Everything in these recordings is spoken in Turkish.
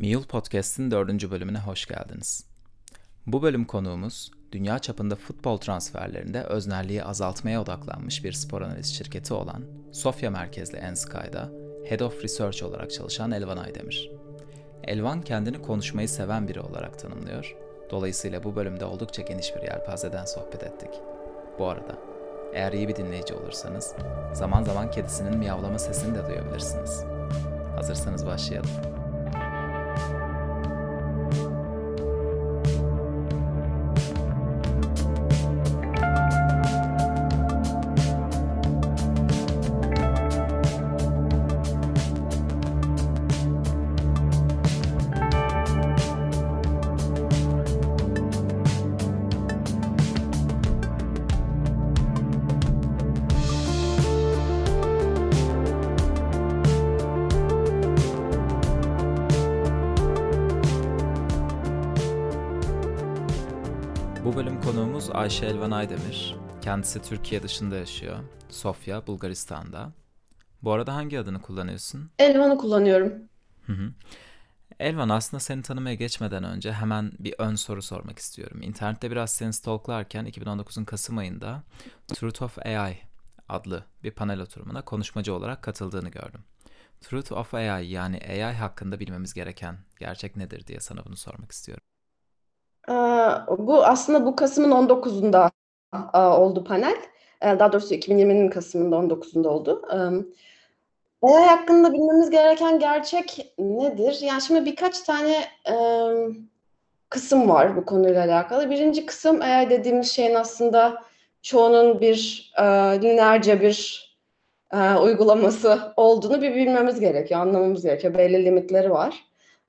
Meal Podcast'in dördüncü bölümüne hoş geldiniz. Bu bölüm konuğumuz, dünya çapında futbol transferlerinde öznerliği azaltmaya odaklanmış bir spor analiz şirketi olan Sofya merkezli Ensky'da Head of Research olarak çalışan Elvan Aydemir. Elvan kendini konuşmayı seven biri olarak tanımlıyor. Dolayısıyla bu bölümde oldukça geniş bir yelpazeden sohbet ettik. Bu arada eğer iyi bir dinleyici olursanız zaman zaman kedisinin miyavlama sesini de duyabilirsiniz. Hazırsanız başlayalım. Ayşe Elvan Aydemir. Kendisi Türkiye dışında yaşıyor. Sofya, Bulgaristan'da. Bu arada hangi adını kullanıyorsun? Elvan'ı kullanıyorum. Hı hı. Elvan aslında seni tanımaya geçmeden önce hemen bir ön soru sormak istiyorum. İnternette biraz seni stalklarken 2019'un Kasım ayında Truth of AI adlı bir panel oturumuna konuşmacı olarak katıldığını gördüm. Truth of AI yani AI hakkında bilmemiz gereken gerçek nedir diye sana bunu sormak istiyorum. Ee, bu aslında bu Kasım'ın 19'unda e, oldu panel. Ee, daha doğrusu 2020'nin Kasım'ında 19'unda oldu. AI hakkında bilmemiz gereken gerçek nedir? Yani şimdi birkaç tane e, kısım var bu konuyla alakalı. Birinci kısım AI dediğimiz şeyin aslında çoğunun bir e, lineerce bir e, uygulaması olduğunu bir bilmemiz gerekiyor, anlamamız gerekiyor. Belli limitleri var.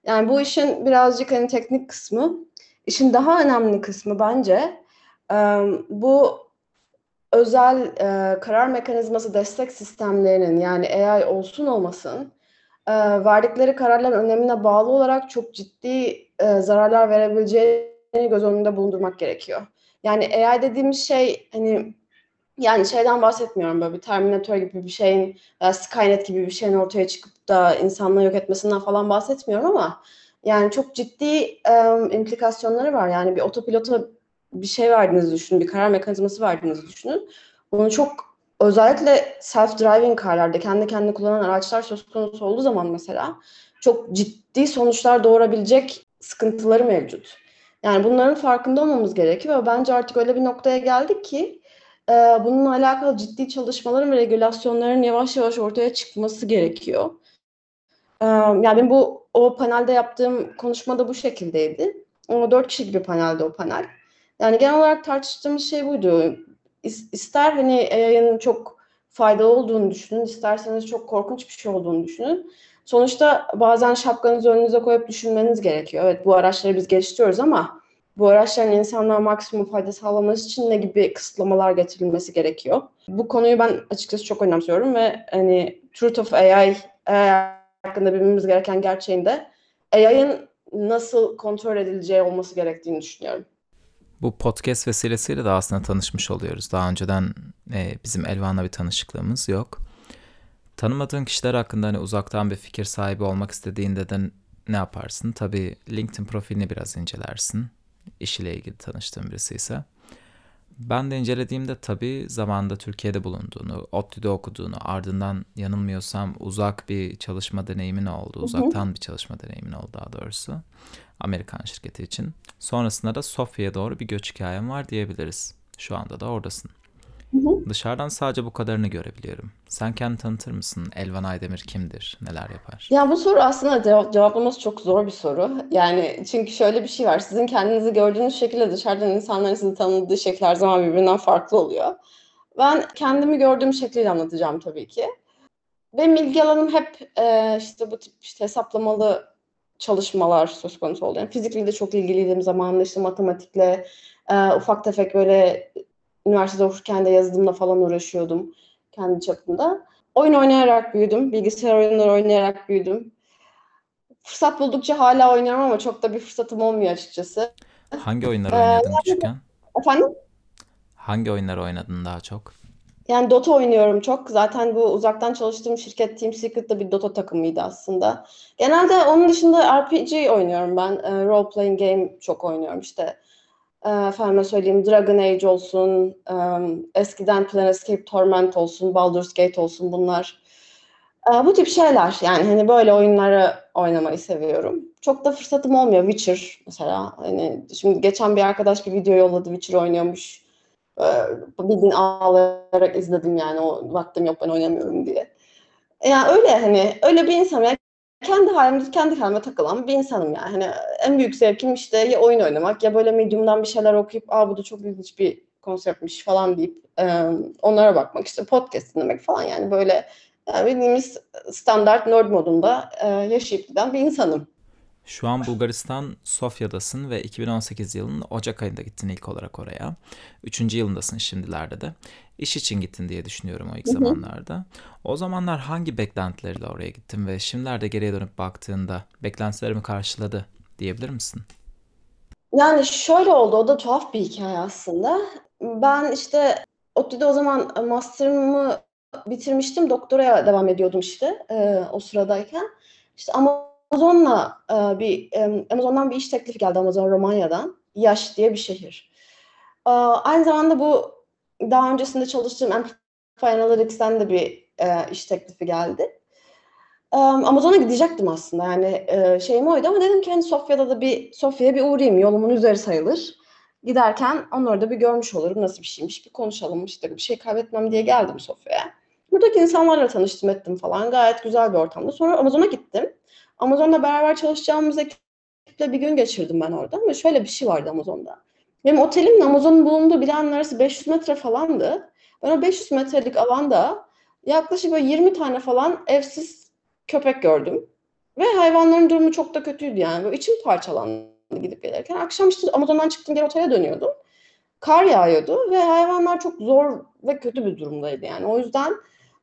Yani bu işin birazcık hani teknik kısmı. İşin daha önemli kısmı bence bu özel karar mekanizması destek sistemlerinin yani AI olsun olmasın verdikleri kararların önemine bağlı olarak çok ciddi zararlar verebileceğini göz önünde bulundurmak gerekiyor. Yani AI dediğimiz şey hani yani şeyden bahsetmiyorum böyle bir Terminator gibi bir şeyin Skynet gibi bir şeyin ortaya çıkıp da insanlığı yok etmesinden falan bahsetmiyorum ama yani çok ciddi e, implikasyonları var. Yani bir otopilota bir şey verdiğinizi düşünün, bir karar mekanizması verdiğinizi düşünün. Bunu çok özellikle self-driving karlarda kendi kendine kullanan araçlar söz konusu olduğu zaman mesela çok ciddi sonuçlar doğurabilecek sıkıntıları mevcut. Yani bunların farkında olmamız gerekiyor ve bence artık öyle bir noktaya geldik ki e, bununla alakalı ciddi çalışmaların ve regülasyonların yavaş yavaş ortaya çıkması gerekiyor. E, yani bu o panelde yaptığım konuşma da bu şekildeydi. O dört kişilik bir panelde o panel. Yani genel olarak tartıştığımız şey buydu. İster hani yayının çok faydalı olduğunu düşünün, isterseniz çok korkunç bir şey olduğunu düşünün. Sonuçta bazen şapkanızı önünüze koyup düşünmeniz gerekiyor. Evet bu araçları biz geliştiriyoruz ama bu araçların insanlara maksimum fayda sağlaması için ne gibi kısıtlamalar getirilmesi gerekiyor? Bu konuyu ben açıkçası çok önemsiyorum ve hani Truth of AI, AI hakkında bilmemiz gereken gerçeğinde AI'ın nasıl kontrol edileceği olması gerektiğini düşünüyorum. Bu podcast vesilesiyle de aslında tanışmış oluyoruz. Daha önceden e, bizim Elvan'la bir tanışıklığımız yok. Tanımadığın kişiler hakkında hani uzaktan bir fikir sahibi olmak istediğinde de ne yaparsın? Tabii LinkedIn profilini biraz incelersin. İş ile ilgili tanıştığın birisi ise. Ben de incelediğimde tabii zamanında Türkiye'de bulunduğunu, ODTÜ'de okuduğunu, ardından yanılmıyorsam uzak bir çalışma deneyimin oldu. Uzaktan bir çalışma deneyimin oldu daha doğrusu. Amerikan şirketi için. Sonrasında da Sofya'ya doğru bir göç hikayem var diyebiliriz. Şu anda da oradasın. Hı hı. Dışarıdan sadece bu kadarını görebiliyorum. Sen kendini tanıtır mısın? Elvan Aydemir kimdir? Neler yapar? Ya bu soru aslında cevap, cevaplaması çok zor bir soru. Yani çünkü şöyle bir şey var. Sizin kendinizi gördüğünüz şekilde dışarıdan insanların sizi tanıdığı şekil her zaman birbirinden farklı oluyor. Ben kendimi gördüğüm şekliyle anlatacağım tabii ki. Benim ilgi alanım hep e, işte bu tip işte hesaplamalı çalışmalar söz konusu oldu. Yani fizikle de çok ilgiliydim zamanında işte matematikle e, ufak tefek böyle üniversitede okurken de yazılımla falan uğraşıyordum kendi çapımda. Oyun oynayarak büyüdüm. Bilgisayar oyunları oynayarak büyüdüm. Fırsat buldukça hala oynuyorum ama çok da bir fırsatım olmuyor açıkçası. Hangi oyunları oynadın ee, küçükken? Efendim? Hangi oyunları oynadın daha çok? Yani Dota oynuyorum çok. Zaten bu uzaktan çalıştığım şirket Team Secret'ta bir Dota takımıydı aslında. Genelde onun dışında RPG oynuyorum ben. E, role playing game çok oynuyorum işte. E, efendime söyleyeyim Dragon Age olsun, e, eskiden Planescape Torment olsun, Baldur's Gate olsun bunlar. E, bu tip şeyler yani hani böyle oyunları oynamayı seviyorum. Çok da fırsatım olmuyor. Witcher mesela. Hani şimdi geçen bir arkadaş bir video yolladı Witcher oynuyormuş bildiğin ağlayarak izledim yani o vaktim yok ben oynamıyorum diye. Yani öyle hani öyle bir insanım yani kendi halimde kendi halime takılan bir insanım yani. Hani en büyük zevkim işte ya oyun oynamak ya böyle Medium'dan bir şeyler okuyup aa bu da çok ilginç bir konseptmiş falan deyip e, onlara bakmak işte podcast dinlemek falan yani böyle yani bildiğimiz standart nerd modunda e, yaşayıp giden bir insanım. Şu an Bulgaristan Sofya'dasın ve 2018 yılının Ocak ayında gittin ilk olarak oraya. Üçüncü yılındasın şimdilerde de. İş için gittin diye düşünüyorum o ilk zamanlarda. O zamanlar hangi beklentileriyle oraya gittin ve şimdilerde geriye dönüp baktığında beklentilerimi karşıladı diyebilir misin? Yani şöyle oldu, o da tuhaf bir hikaye aslında. Ben işte ODTÜ'de o zaman master'ımı bitirmiştim, doktoraya devam ediyordum işte e, o sıradayken. İşte ama Amazon'la e, bir e, Amazon'dan bir iş teklifi geldi Amazon Romanya'dan. Yaş diye bir şehir. E, aynı zamanda bu daha öncesinde çalıştığım Amplify Analytics'ten de bir e, iş teklifi geldi. E, Amazon'a gidecektim aslında yani e, şeyim oydu ama dedim ki hani Sofya'da da bir Sofya'ya bir uğrayayım yolumun üzeri sayılır. Giderken onları da bir görmüş olurum nasıl bir şeymiş bir konuşalım işte bir şey kaybetmem diye geldim Sofya'ya. Buradaki insanlarla tanıştım ettim falan gayet güzel bir ortamda. Sonra Amazon'a gittim. Amazon'da beraber çalışacağımız ekiple bir gün geçirdim ben orada. Ama şöyle bir şey vardı Amazon'da. Benim otelimle Amazon'un bulunduğu binanın arası 500 metre falandı. Ben o 500 metrelik alanda yaklaşık böyle 20 tane falan evsiz köpek gördüm. Ve hayvanların durumu çok da kötüydü yani. Böyle içim parçalandı gidip gelirken. Akşam işte Amazon'dan çıktım geri otele dönüyordum. Kar yağıyordu ve hayvanlar çok zor ve kötü bir durumdaydı yani. O yüzden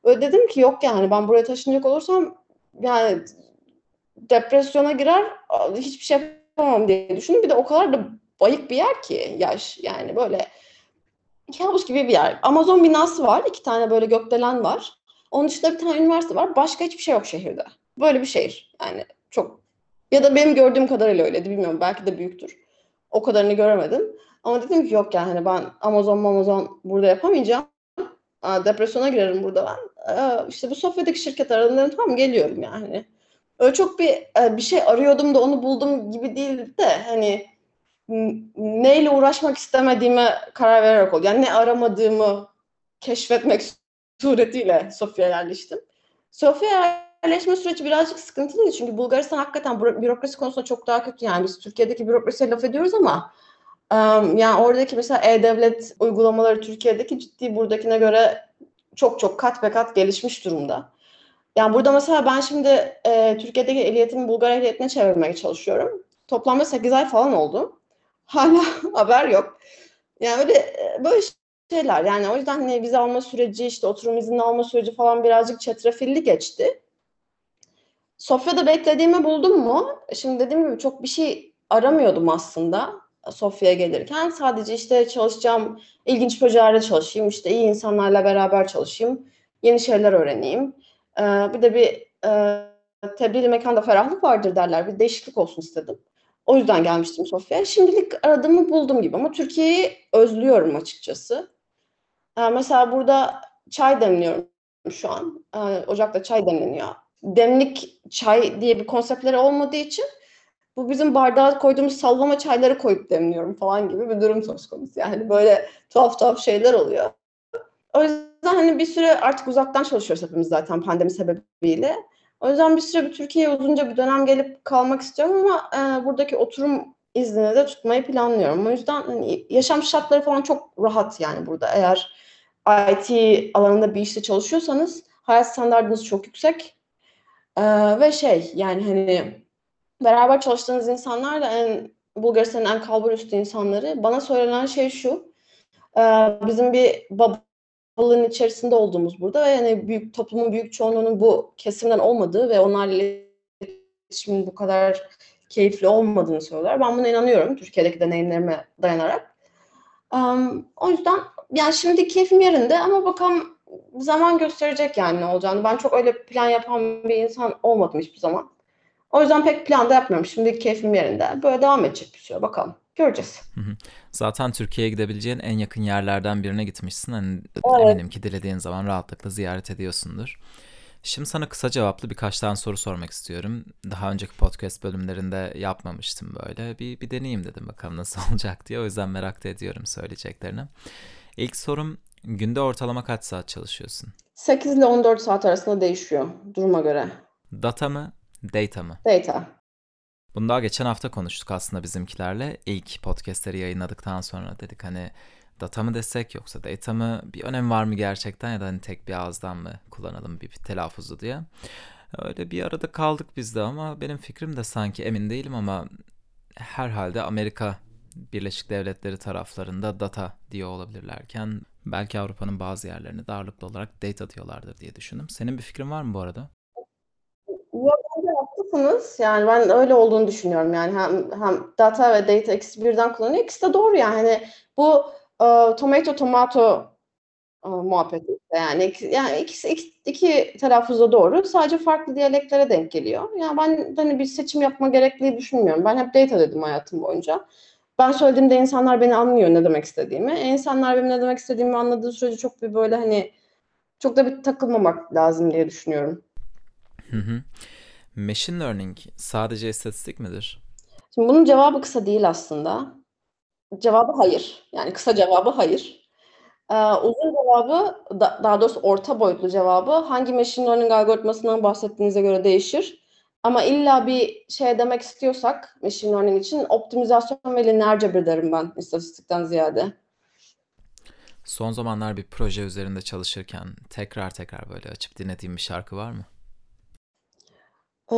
dedim ki yok yani ben buraya taşınacak olursam yani depresyona girer hiçbir şey yapamam diye düşündüm. Bir de o kadar da bayık bir yer ki yaş yani böyle kabus gibi bir yer. Amazon binası var. iki tane böyle gökdelen var. Onun dışında bir tane üniversite var. Başka hiçbir şey yok şehirde. Böyle bir şehir. Yani çok ya da benim gördüğüm kadarıyla öyleydi. Bilmiyorum. Belki de büyüktür. O kadarını göremedim. Ama dedim ki yok yani hani ben Amazon Amazon burada yapamayacağım. depresyona girerim burada ben. İşte bu Sofya'daki şirket aralarında tamam geliyorum yani. Öyle çok bir e, bir şey arıyordum da onu buldum gibi değil de hani neyle uğraşmak istemediğime karar vererek oldu. Yani ne aramadığımı keşfetmek suretiyle Sofya'ya yerleştim. Sofya'ya yerleşme süreci birazcık sıkıntılıydı çünkü Bulgaristan hakikaten bürokrasi konusunda çok daha kötü yani biz Türkiye'deki bürokrasiye laf ediyoruz ama yani oradaki mesela e-devlet uygulamaları Türkiye'deki ciddi buradakine göre çok çok kat be kat gelişmiş durumda. Yani burada mesela ben şimdi e, Türkiye'deki ehliyetimi Bulgar ehliyetine çevirmeye çalışıyorum. Toplamda 8 ay falan oldu. Hala haber yok. Yani öyle böyle şeyler yani o yüzden hani vize alma süreci işte oturum izni alma süreci falan birazcık çetrefilli geçti. Sofya'da beklediğimi buldum mu? Şimdi dediğim gibi çok bir şey aramıyordum aslında Sofya'ya gelirken. Sadece işte çalışacağım, ilginç projelerde çalışayım, işte iyi insanlarla beraber çalışayım, yeni şeyler öğreneyim. Ee, bir de bir e, tebliğli mekanda ferahlık vardır derler. Bir değişiklik olsun istedim. O yüzden gelmiştim Sofya'ya. Şimdilik aradığımı buldum gibi ama Türkiye'yi özlüyorum açıkçası. Ee, mesela burada çay demliyorum şu an. Ee, ocakta çay demleniyor. Demlik çay diye bir konseptleri olmadığı için bu bizim bardağa koyduğumuz sallama çayları koyup demliyorum falan gibi bir durum söz konusu. Yani böyle tuhaf tuhaf şeyler oluyor. O yüzden hani bir süre artık uzaktan çalışıyoruz hepimiz zaten pandemi sebebiyle. O yüzden bir süre bir Türkiye'ye uzunca bir dönem gelip kalmak istiyorum ama e, buradaki oturum iznini de tutmayı planlıyorum. O yüzden hani yaşam şartları falan çok rahat yani burada. Eğer IT alanında bir işte çalışıyorsanız hayat standartınız çok yüksek. E, ve şey yani hani beraber çalıştığınız insanlar da en Bulgaristan'ın en kalbur üstü insanları. Bana söylenen şey şu. E, bizim bir bab balığın içerisinde olduğumuz burada ve yani büyük toplumun büyük çoğunluğunun bu kesimden olmadığı ve onlarla iletişimin bu kadar keyifli olmadığını söylüyorlar. Ben buna inanıyorum Türkiye'deki deneyimlerime dayanarak. Um, o yüzden yani şimdi keyfim yerinde ama bakalım zaman gösterecek yani ne olacağını. Ben çok öyle plan yapan bir insan olmadım hiçbir zaman. O yüzden pek plan da yapmıyorum. Şimdi keyfim yerinde. Böyle devam edecek bir süre bakalım. Göreceğiz. Zaten Türkiye'ye gidebileceğin en yakın yerlerden birine gitmişsin. Hani Evet. eminim ki dilediğin zaman rahatlıkla ziyaret ediyorsundur. Şimdi sana kısa cevaplı birkaç tane soru sormak istiyorum. Daha önceki podcast bölümlerinde yapmamıştım böyle. Bir, bir deneyeyim dedim bakalım nasıl olacak diye. O yüzden merak da ediyorum söyleyeceklerini. İlk sorum günde ortalama kaç saat çalışıyorsun? 8 ile 14 saat arasında değişiyor duruma göre. Data mı, data mı? Data. Bunu daha geçen hafta konuştuk aslında bizimkilerle. İlk podcastleri yayınladıktan sonra dedik hani data mı desek yoksa data mı bir önemi var mı gerçekten ya da hani tek bir ağızdan mı kullanalım bir, bir telaffuzu diye. Öyle bir arada kaldık biz de ama benim fikrim de sanki emin değilim ama herhalde Amerika Birleşik Devletleri taraflarında data diyor olabilirlerken belki Avrupa'nın bazı yerlerine de ağırlıklı olarak data diyorlardır diye düşündüm. Senin bir fikrin var mı bu arada? Haklısınız. Yani ben öyle olduğunu düşünüyorum. Yani hem, hem data ve data ikisi birden kullanıyor. İkisi de doğru yani. Hani bu e, tomato tomato e, muhabbeti yani yani ikisi iki, iki telaffuz da doğru. Sadece farklı diyaleklere denk geliyor. Yani ben hani bir seçim yapma gerekliliği düşünmüyorum. Ben hep data dedim hayatım boyunca. Ben söylediğimde insanlar beni anlıyor ne demek istediğimi. E, insanlar benim ne demek istediğimi anladığı sürece çok bir böyle hani çok da bir takılmamak lazım diye düşünüyorum. Hı hı. Machine learning sadece istatistik midir? Şimdi bunun cevabı kısa değil aslında. Cevabı hayır. Yani kısa cevabı hayır. Ee, uzun cevabı, da- daha doğrusu orta boyutlu cevabı hangi machine learning algoritmasından bahsettiğinize göre değişir. Ama illa bir şey demek istiyorsak machine learning için optimizasyon ve lineer cebir derim ben istatistikten ziyade. Son zamanlar bir proje üzerinde çalışırken tekrar tekrar böyle açıp dinlediğim bir şarkı var mı? Ee,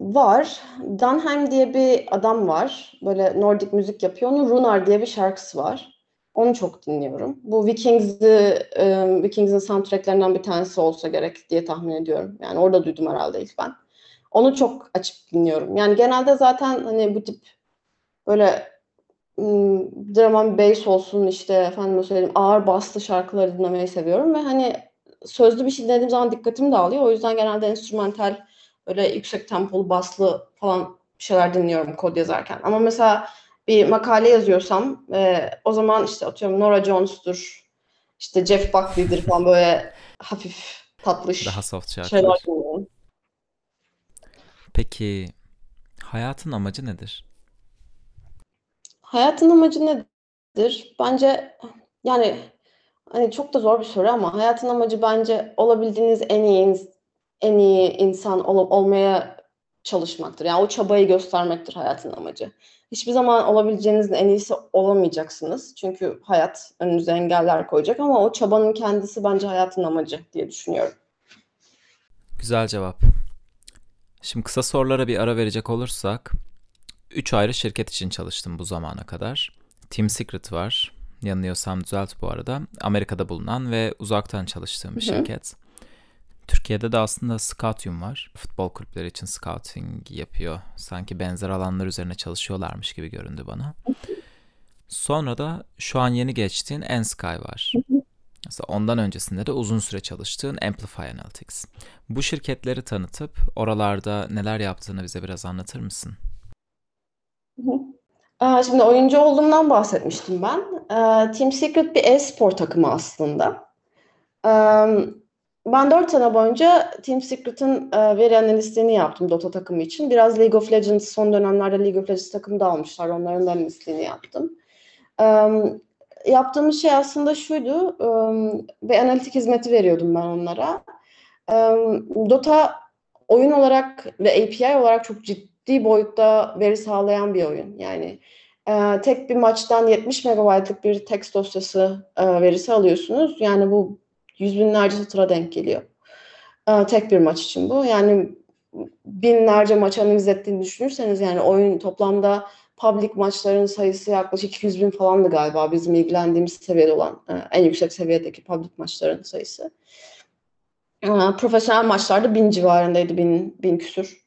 var. Dunham diye bir adam var. Böyle Nordik müzik yapıyor. Onun Runar diye bir şarkısı var. Onu çok dinliyorum. Bu Vikings'i, e, Vikings'in soundtracklerinden bir tanesi olsa gerek diye tahmin ediyorum. Yani orada duydum herhalde ilk ben. Onu çok açıp dinliyorum. Yani genelde zaten hani bu tip böyle ım, drum and bass olsun işte efendim söyleyeyim ağır baslı şarkıları dinlemeyi seviyorum ve hani sözlü bir şey dinlediğim zaman dikkatimi dağılıyor. O yüzden genelde enstrümantal böyle yüksek tempolu baslı falan bir şeyler dinliyorum kod yazarken. Ama mesela bir makale yazıyorsam e, o zaman işte atıyorum Nora Jones'tur, işte Jeff Buckley'dir falan böyle hafif tatlış Daha soft şeyler şarkılar. dinliyorum. Peki hayatın amacı nedir? Hayatın amacı nedir? Bence yani hani çok da zor bir soru ama hayatın amacı bence olabildiğiniz en iyi ins- en iyi insan ol- olmaya çalışmaktır. Yani o çabayı göstermektir hayatın amacı. Hiçbir zaman olabileceğinizin en iyisi olamayacaksınız. Çünkü hayat önünüze engeller koyacak ama o çabanın kendisi bence hayatın amacı diye düşünüyorum. Güzel cevap. Şimdi kısa sorulara bir ara verecek olursak, 3 ayrı şirket için çalıştım bu zamana kadar. Team Secret var. Yanılıyorsam düzelt bu arada. Amerika'da bulunan ve uzaktan çalıştığım bir Hı hı. Türkiye'de de aslında Scoutium var. Futbol kulüpleri için scouting yapıyor. Sanki benzer alanlar üzerine çalışıyorlarmış gibi göründü bana. Sonra da şu an yeni geçtiğin Ensky var. Mesela ondan öncesinde de uzun süre çalıştığın Amplify Analytics. Bu şirketleri tanıtıp oralarda neler yaptığını bize biraz anlatır mısın? Şimdi oyuncu olduğumdan bahsetmiştim ben. Team Secret bir e-spor takımı aslında. Ben 4 sene boyunca Team Secret'ın e, veri analistliğini yaptım Dota takımı için. Biraz League of Legends, son dönemlerde League of Legends takımı da almışlar. Onların da analistliğini yaptım. Ee, Yaptığımız şey aslında şuydu. e, Bir analitik hizmeti veriyordum ben onlara. Ee, Dota oyun olarak ve API olarak çok ciddi boyutta veri sağlayan bir oyun. Yani e, tek bir maçtan 70 megabaytlık bir text dosyası e, verisi alıyorsunuz. Yani bu yüz binlerce satıra denk geliyor. E, tek bir maç için bu. Yani binlerce maç analiz ettiğini düşünürseniz yani oyun toplamda public maçların sayısı yaklaşık 200 bin falandı galiba bizim ilgilendiğimiz seviyede olan e, en yüksek seviyedeki public maçların sayısı. E, profesyonel maçlarda bin civarındaydı, bin, bin küsür.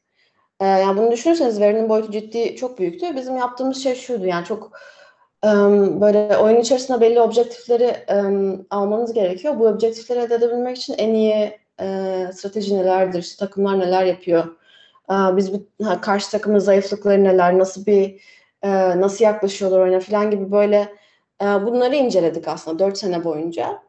E, yani bunu düşünürseniz verinin boyutu ciddi çok büyüktü. Bizim yaptığımız şey şuydu yani çok böyle oyun içerisinde belli objektifleri almanız gerekiyor. Bu objektifleri elde edebilmek için en iyi strateji nelerdir, işte takımlar neler yapıyor, biz karşı takımın zayıflıkları neler, nasıl bir nasıl yaklaşıyorlar oyuna falan gibi böyle bunları inceledik aslında 4 sene boyunca.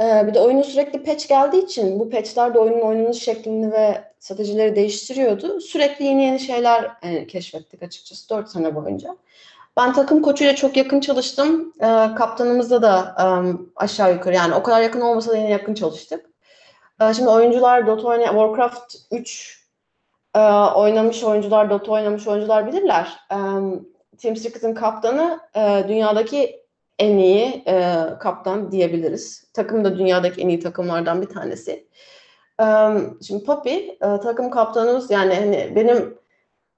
Bir de oyunun sürekli patch geldiği için bu patchler de oyunun oynanış şeklini ve stratejileri değiştiriyordu. Sürekli yeni yeni şeyler yani, keşfettik açıkçası 4 sene boyunca. Ben takım koçuyla çok yakın çalıştım. E, kaptanımızla da e, aşağı yukarı yani o kadar yakın olmasa da yine yakın çalıştık. E, şimdi oyuncular Dota oynayan Warcraft 3 e, oynamış oyuncular, Dota oynamış oyuncular bilirler. E, Team Secret'ın kaptanı e, dünyadaki en iyi e, kaptan diyebiliriz. Takım da dünyadaki en iyi takımlardan bir tanesi. E, şimdi Poppy e, takım kaptanımız yani hani benim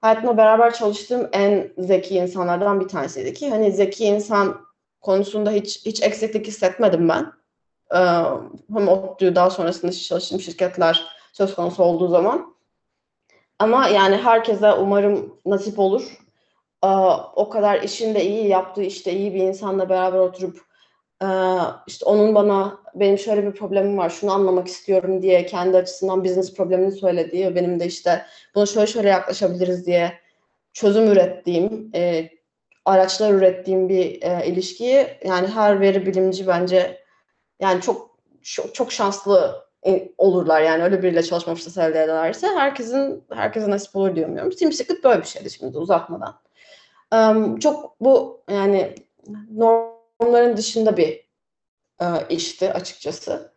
hayatımda beraber çalıştığım en zeki insanlardan bir tanesiydi ki hani zeki insan konusunda hiç hiç eksiklik hissetmedim ben. Ee, hem ODTÜ daha sonrasında çalıştığım şirketler söz konusu olduğu zaman. Ama yani herkese umarım nasip olur. Ee, o kadar işinde iyi, yaptığı işte iyi bir insanla beraber oturup işte onun bana benim şöyle bir problemim var, şunu anlamak istiyorum diye kendi açısından business problemini söylediği, benim de işte buna şöyle şöyle yaklaşabiliriz diye çözüm ürettiğim, e, araçlar ürettiğim bir e, ilişkiyi yani her veri bilimci bence yani çok çok, çok şanslı olurlar yani öyle biriyle çalışma fırsatı elde ederlerse herkesin herkese nasip olur. Team Secret böyle bir şeydi şimdi uzatmadan. Um, çok bu yani normların dışında bir e, işti açıkçası.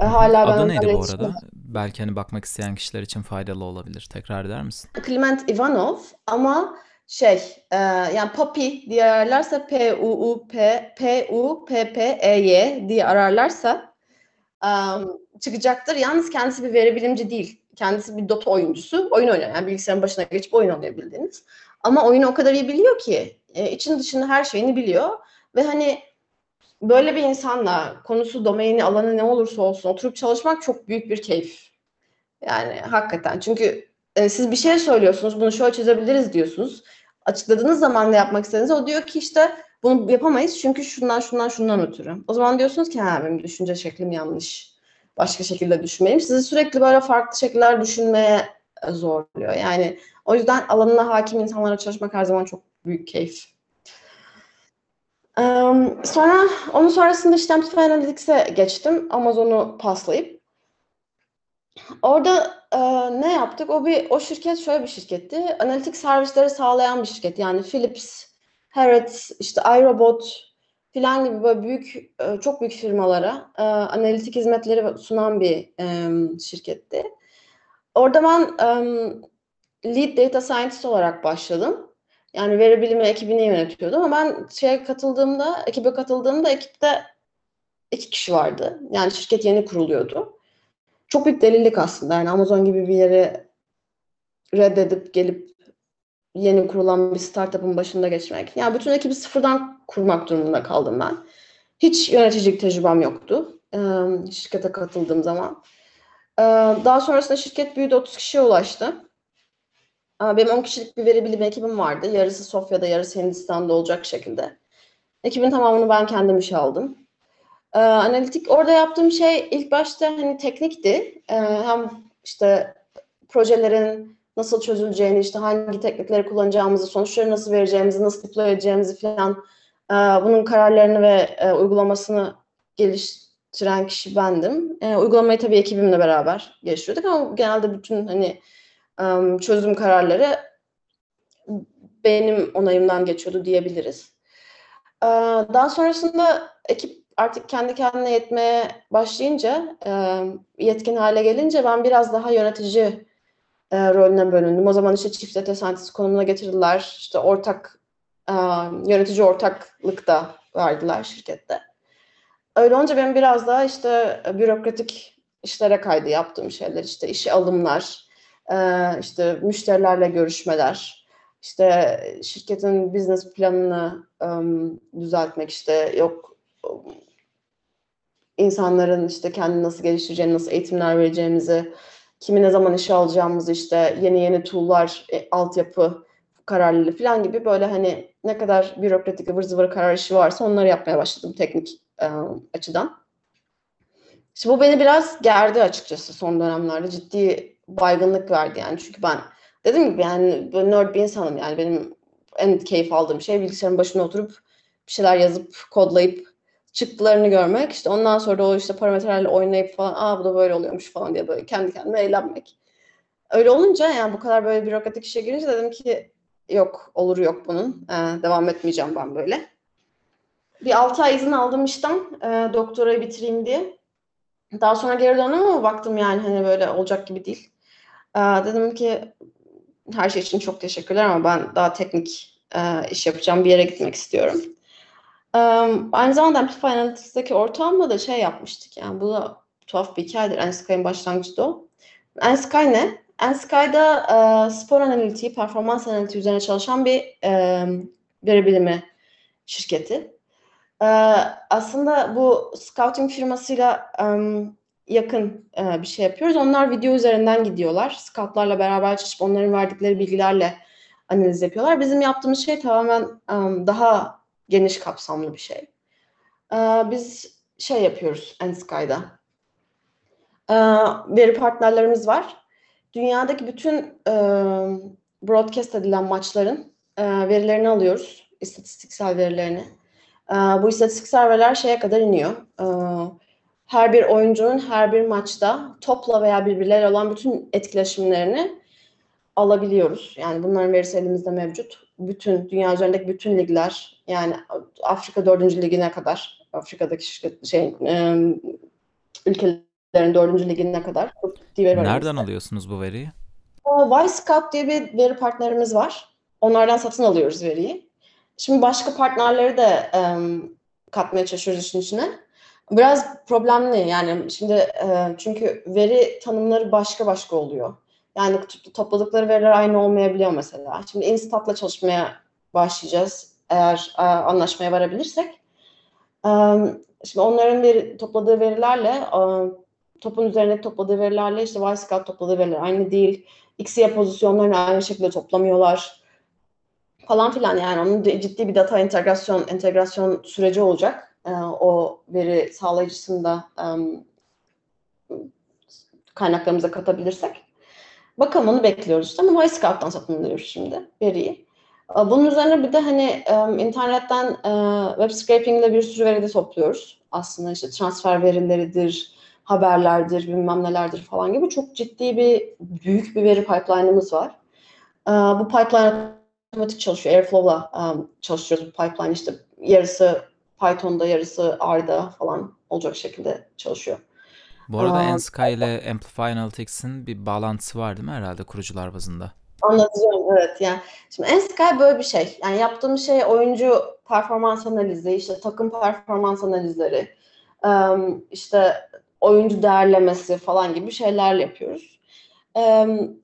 E, hala Adı ben neydi bu arada? Belki hani bakmak isteyen kişiler için faydalı olabilir. Tekrar eder misin? Clement Ivanov ama şey e, yani Poppy diye ararlarsa P U U P P U P P E Y diye ararlarsa um, çıkacaktır. Yalnız kendisi bir veri bilimci değil. Kendisi bir Dota oyuncusu. Oyun oynuyor. Yani bilgisayarın başına geçip oyun oynuyor bildiğiniz. Ama oyunu o kadar iyi biliyor ki e, için dışında her şeyini biliyor ve hani böyle bir insanla konusu, domaini, alanı ne olursa olsun oturup çalışmak çok büyük bir keyif. Yani hakikaten. Çünkü e, siz bir şey söylüyorsunuz, bunu şöyle çözebiliriz diyorsunuz. Açıkladığınız zaman ne yapmak istediğiniz o diyor ki işte bunu yapamayız çünkü şundan şundan şundan ötürü. O zaman diyorsunuz ki benim düşünce şeklim yanlış. Başka şekilde düşünmeliyim. Sizi sürekli böyle farklı şekiller düşünmeye zorluyor. Yani o yüzden alanına hakim insanlara çalışmak her zaman çok büyük keyif. Sonra onun sonrasında işte Amplify Analytics'e geçtim. Amazon'u paslayıp. Orada e, ne yaptık? O bir o şirket şöyle bir şirketti. Analitik servisleri sağlayan bir şirket. Yani Philips, Harrods, işte iRobot filan gibi böyle büyük e, çok büyük firmalara e, analitik hizmetleri sunan bir e, şirketti. Orada ben e, lead data scientist olarak başladım. Yani veri bilimi ekibini yönetiyordum ama ben şeye katıldığımda, ekibe katıldığımda ekipte iki kişi vardı. Yani şirket yeni kuruluyordu. Çok büyük delilik aslında. Yani Amazon gibi bir yere reddedip gelip yeni kurulan bir startup'ın başında geçmek. Yani bütün ekibi sıfırdan kurmak durumunda kaldım ben. Hiç yöneticilik tecrübem yoktu şirkete katıldığım zaman. Daha sonrasında şirket büyüdü, 30 kişiye ulaştı. Benim 10 kişilik bir veri bilimi ekibim vardı. Yarısı Sofya'da, yarısı Hindistan'da olacak şekilde. Ekibin tamamını ben kendim işe aldım. Ee, analitik orada yaptığım şey ilk başta hani teknikti. Ee, hem işte projelerin nasıl çözüleceğini, işte hangi teknikleri kullanacağımızı, sonuçları nasıl vereceğimizi, nasıl deploy falan e, bunun kararlarını ve e, uygulamasını geliştiren kişi bendim. E, uygulamayı tabii ekibimle beraber geliştiriyorduk ama genelde bütün hani çözüm kararları benim onayımdan geçiyordu diyebiliriz. Daha sonrasında ekip artık kendi kendine yetmeye başlayınca, yetkin hale gelince ben biraz daha yönetici rolüne bölündüm. O zaman işte çift data scientist konumuna getirdiler. İşte ortak yönetici ortaklık da verdiler şirkette. Öyle olunca benim biraz daha işte bürokratik işlere kaydı yaptığım şeyler. işte işe alımlar, işte müşterilerle görüşmeler, işte şirketin business planını düzeltmek, işte yok insanların işte kendini nasıl geliştireceğini, nasıl eğitimler vereceğimizi, kimi ne zaman işe alacağımızı, işte yeni yeni tool'lar, e, altyapı kararlılığı falan gibi böyle hani ne kadar bürokratik ıvır zıvır karar işi varsa onları yapmaya başladım teknik e, açıdan. İşte bu beni biraz gerdi açıkçası son dönemlerde. Ciddi baygınlık verdi yani. Çünkü ben dedim gibi yani nerd bir insanım yani. Benim en keyif aldığım şey bilgisayarın başına oturup bir şeyler yazıp, kodlayıp çıktılarını görmek. İşte ondan sonra da o işte parametrelerle oynayıp falan aa bu da böyle oluyormuş falan diye böyle kendi kendime eğlenmek. Öyle olunca yani bu kadar böyle bürokratik işe girince dedim ki yok olur yok bunun. Ee, devam etmeyeceğim ben böyle. Bir 6 ay izin aldım işten e, doktorayı bitireyim diye. Daha sonra geri döndüm ama baktım yani hani böyle olacak gibi değil. Ee, dedim ki her şey için çok teşekkürler ama ben daha teknik e, iş yapacağım bir yere gitmek istiyorum. Aynı zamanda Amplify Analytics'teki ortağımla da şey yapmıştık yani bu da tuhaf bir hikayedir. Ensky'ın başlangıcı da o. Ensky ne? Ensky'da e, spor analitiği, performans analitiği üzerine çalışan bir veri bilimi şirketi. E, aslında bu scouting firmasıyla e, yakın e, bir şey yapıyoruz. Onlar video üzerinden gidiyorlar. Scoutlarla beraber çalışıp onların verdikleri bilgilerle analiz yapıyorlar. Bizim yaptığımız şey tamamen e, daha geniş kapsamlı bir şey. E, biz şey yapıyoruz Ensky'da. E, veri partnerlerimiz var dünyadaki bütün e, broadcast edilen maçların e, verilerini alıyoruz. istatistiksel verilerini. E, bu istatistiksel veriler şeye kadar iniyor. E, her bir oyuncunun her bir maçta topla veya birbirleriyle olan bütün etkileşimlerini alabiliyoruz. Yani bunların verisi elimizde mevcut. Bütün dünya üzerindeki bütün ligler yani Afrika 4. ligine kadar Afrika'daki şey e, ülkeler Liglerin dördüncü ligine kadar. Veri Nereden alıyorsunuz bu veriyi? Wisecout diye bir veri partnerimiz var. Onlardan satın alıyoruz veriyi. Şimdi başka partnerleri de um, katmaya çalışıyoruz işin içine. Biraz problemli yani şimdi e, çünkü veri tanımları başka başka oluyor. Yani topladıkları veriler aynı olmayabiliyor mesela. Şimdi Instat'la çalışmaya başlayacağız eğer e, anlaşmaya varabilirsek. E, şimdi onların veri, topladığı verilerle topun üzerine topladığı verilerle işte Wisecout topladığı veriler aynı değil. XY pozisyonlarını aynı şekilde toplamıyorlar falan filan yani onun ciddi bir data entegrasyon entegrasyon süreci olacak. Ee, o veri sağlayıcısında kaynaklarımıza katabilirsek. Bakalım onu bekliyoruz işte ama Wisecout'tan satın alıyoruz şimdi veriyi. Ee, bunun üzerine bir de hani internetten uh, web scraping ile bir sürü veri de topluyoruz. Aslında işte transfer verileridir, haberlerdir, bilmem nelerdir falan gibi çok ciddi bir büyük bir veri pipeline'ımız var. Ee, bu pipeline otomatik çalışıyor. Airflow'la çalışıyoruz bu pipeline. İşte yarısı Python'da, yarısı R'da falan olacak şekilde çalışıyor. Bu arada um, Ensky ile Amplify Analytics'in bir bağlantısı var değil mi herhalde kurucular bazında? Anlatacağım evet yani. Şimdi Ensky böyle bir şey. Yani yaptığım şey oyuncu performans analizi, işte takım performans analizleri, işte oyuncu değerlemesi falan gibi şeyler yapıyoruz.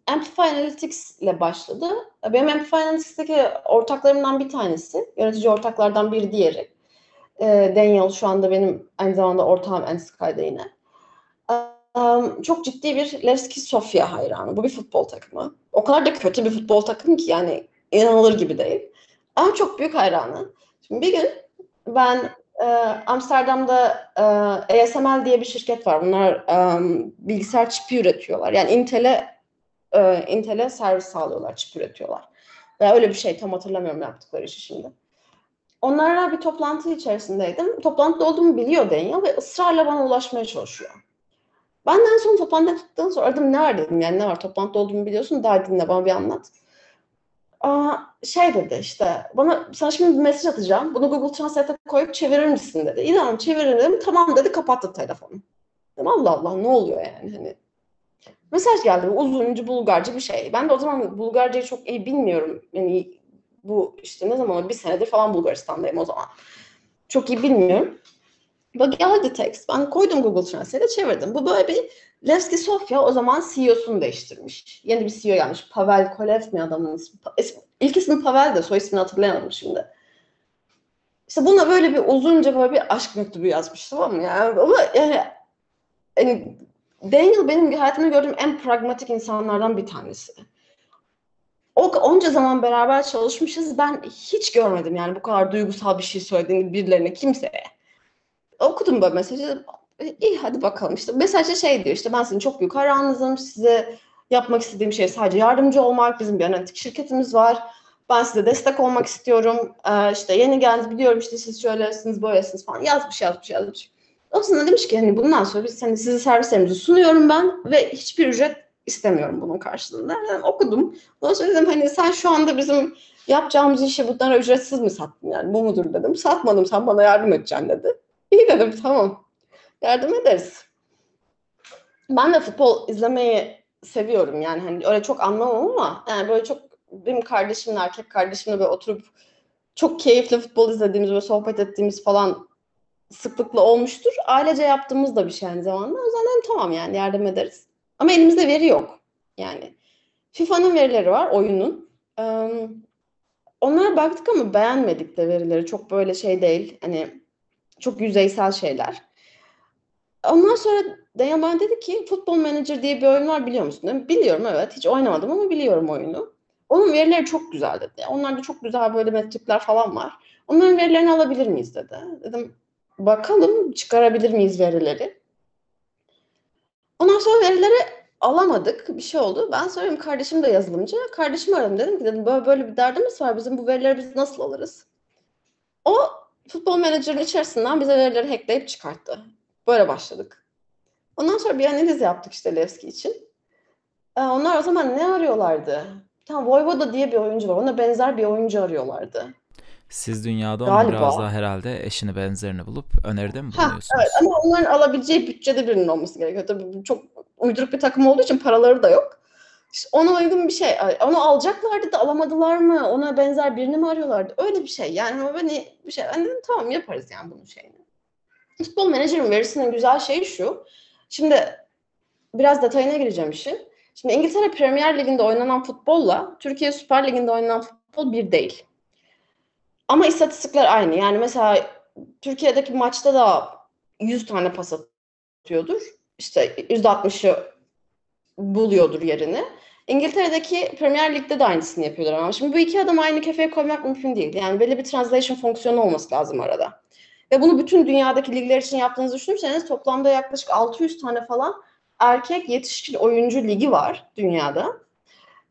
Amplify Analytics ile başladı. Benim Amplify Analytics'teki ortaklarımdan bir tanesi, yönetici ortaklardan bir diğeri. E, Daniel şu anda benim aynı zamanda ortağım Ensky'da yine. Um, çok ciddi bir Levski Sofia hayranı. Bu bir futbol takımı. O kadar da kötü bir futbol takımı ki yani inanılır gibi değil. Ama çok büyük hayranı. Şimdi bir gün ben e, Amsterdam'da e, ASML diye bir şirket var. Bunlar e, bilgisayar çipi üretiyorlar. Yani Intel'e e, Intel'e servis sağlıyorlar, çip üretiyorlar. Veya öyle bir şey tam hatırlamıyorum yaptıkları işi şimdi. Onlarla bir toplantı içerisindeydim. Toplantıda olduğumu biliyor Daniel ve ısrarla bana ulaşmaya çalışıyor. Ben en son toplantıdan sonra aradım ne var dedim yani ne var toplantıda olduğumu biliyorsun daha dinle bana bir anlat. Aa, şey dedi işte bana sana şimdi bir mesaj atacağım. Bunu Google Translate'e koyup çevirir misin dedi. Tamam çeviririm. Tamam dedi kapattı telefonu. Dedim Allah Allah ne oluyor yani hani. Mesaj geldi uzuncu Bulgarca bir şey. Ben de o zaman Bulgarcayı çok iyi bilmiyorum. Yani bu işte ne zaman bir senedir falan Bulgaristan'dayım o zaman. Çok iyi bilmiyorum. Bak geldi text. Ben koydum Google Translate'e çevirdim. Bu böyle bir Levski Sofya o zaman CEO'sunu değiştirmiş. Yeni bir CEO gelmiş. Pavel Kolev mi adamın ismi? İlk ismi Pavel de soy ismini hatırlayamadım şimdi. İşte buna böyle bir uzunca böyle bir aşk mektubu yazmış tamam mı? Yani, ama yani, yani Daniel benim hayatımda gördüğüm en pragmatik insanlardan bir tanesi. O onca zaman beraber çalışmışız. Ben hiç görmedim yani bu kadar duygusal bir şey söylediğini birilerine kimseye. Okudum böyle mesajı. İyi hadi bakalım işte. Mesajda şey diyor işte ben sizin çok büyük hayranınızım. Size yapmak istediğim şey sadece yardımcı olmak. Bizim bir analitik şirketimiz var. Ben size destek olmak istiyorum. Ee, işte yeni geldiniz biliyorum işte siz şöylesiniz böylesiniz falan. Yazmış yazmış yazmış. Aslında demiş ki hani bundan sonra biz hani sizi servislerimizi sunuyorum ben ve hiçbir ücret istemiyorum bunun karşılığında. Yani okudum. Ondan sonra dedim hani sen şu anda bizim yapacağımız işi bunlara ücretsiz mi sattın yani bu mudur dedim. Satmadım sen bana yardım edeceksin dedi. İyi dedim tamam. Yardım ederiz. Ben de futbol izlemeyi seviyorum yani hani öyle çok anlamam ama yani böyle çok benim kardeşimle erkek kardeşimle böyle oturup çok keyifli futbol izlediğimiz ve sohbet ettiğimiz falan sıklıkla olmuştur. Ailece yaptığımız da bir şey aynı zamanda. O yüzden tamam yani yardım ederiz. Ama elimizde veri yok. Yani FIFA'nın verileri var, oyunun. Onlara baktık ama beğenmedik de verileri. Çok böyle şey değil. Hani çok yüzeysel şeyler. Ondan sonra Dayan bana dedi ki Football Manager diye bir oyun var biliyor musun? Dedim, biliyorum evet. Hiç oynamadım ama biliyorum oyunu. Onun verileri çok güzel dedi. Onlarda çok güzel böyle metrikler falan var. Onların verilerini alabilir miyiz dedi. Dedim bakalım çıkarabilir miyiz verileri. Ondan sonra verileri alamadık. Bir şey oldu. Ben söyleyeyim kardeşim de yazılımcı. Kardeşim aradım dedim ki dedim böyle böyle bir derdimiz var. Bizim bu verileri biz nasıl alırız? O futbol menajerin içerisinden bize verileri hackleyip çıkarttı. Böyle başladık. Ondan sonra bir analiz yaptık işte Levski için. Ee, onlar o zaman ne arıyorlardı? Tamam Voivoda diye bir oyuncu var. Ona benzer bir oyuncu arıyorlardı. Siz dünyada onu biraz daha herhalde eşini benzerini bulup öneride mi bulunuyorsunuz? Ha, evet ama onların alabileceği bütçede birinin olması gerekiyor. Tabii çok uyduruk bir takım olduğu için paraları da yok. İşte ona uygun bir şey. Onu alacaklardı da alamadılar mı? Ona benzer birini mi arıyorlardı? Öyle bir şey. Yani hani bir şey. Ben dedim tamam yaparız yani bunun şeyini. Futbol menajerin verisinin güzel şeyi şu. Şimdi biraz detayına gireceğim işin. Şimdi İngiltere Premier Ligi'nde oynanan futbolla Türkiye Süper Ligi'nde oynanan futbol bir değil. Ama istatistikler aynı. Yani mesela Türkiye'deki maçta da 100 tane pas atıyordur. İşte %60'ı buluyordur yerini. İngiltere'deki Premier Lig'de de aynısını yapıyorlar ama şimdi bu iki adam aynı kefeye koymak mümkün değil. Yani belli bir translation fonksiyonu olması lazım arada. Ve bunu bütün dünyadaki ligler için yaptığınızı düşünürseniz toplamda yaklaşık 600 tane falan erkek yetişkin oyuncu ligi var dünyada.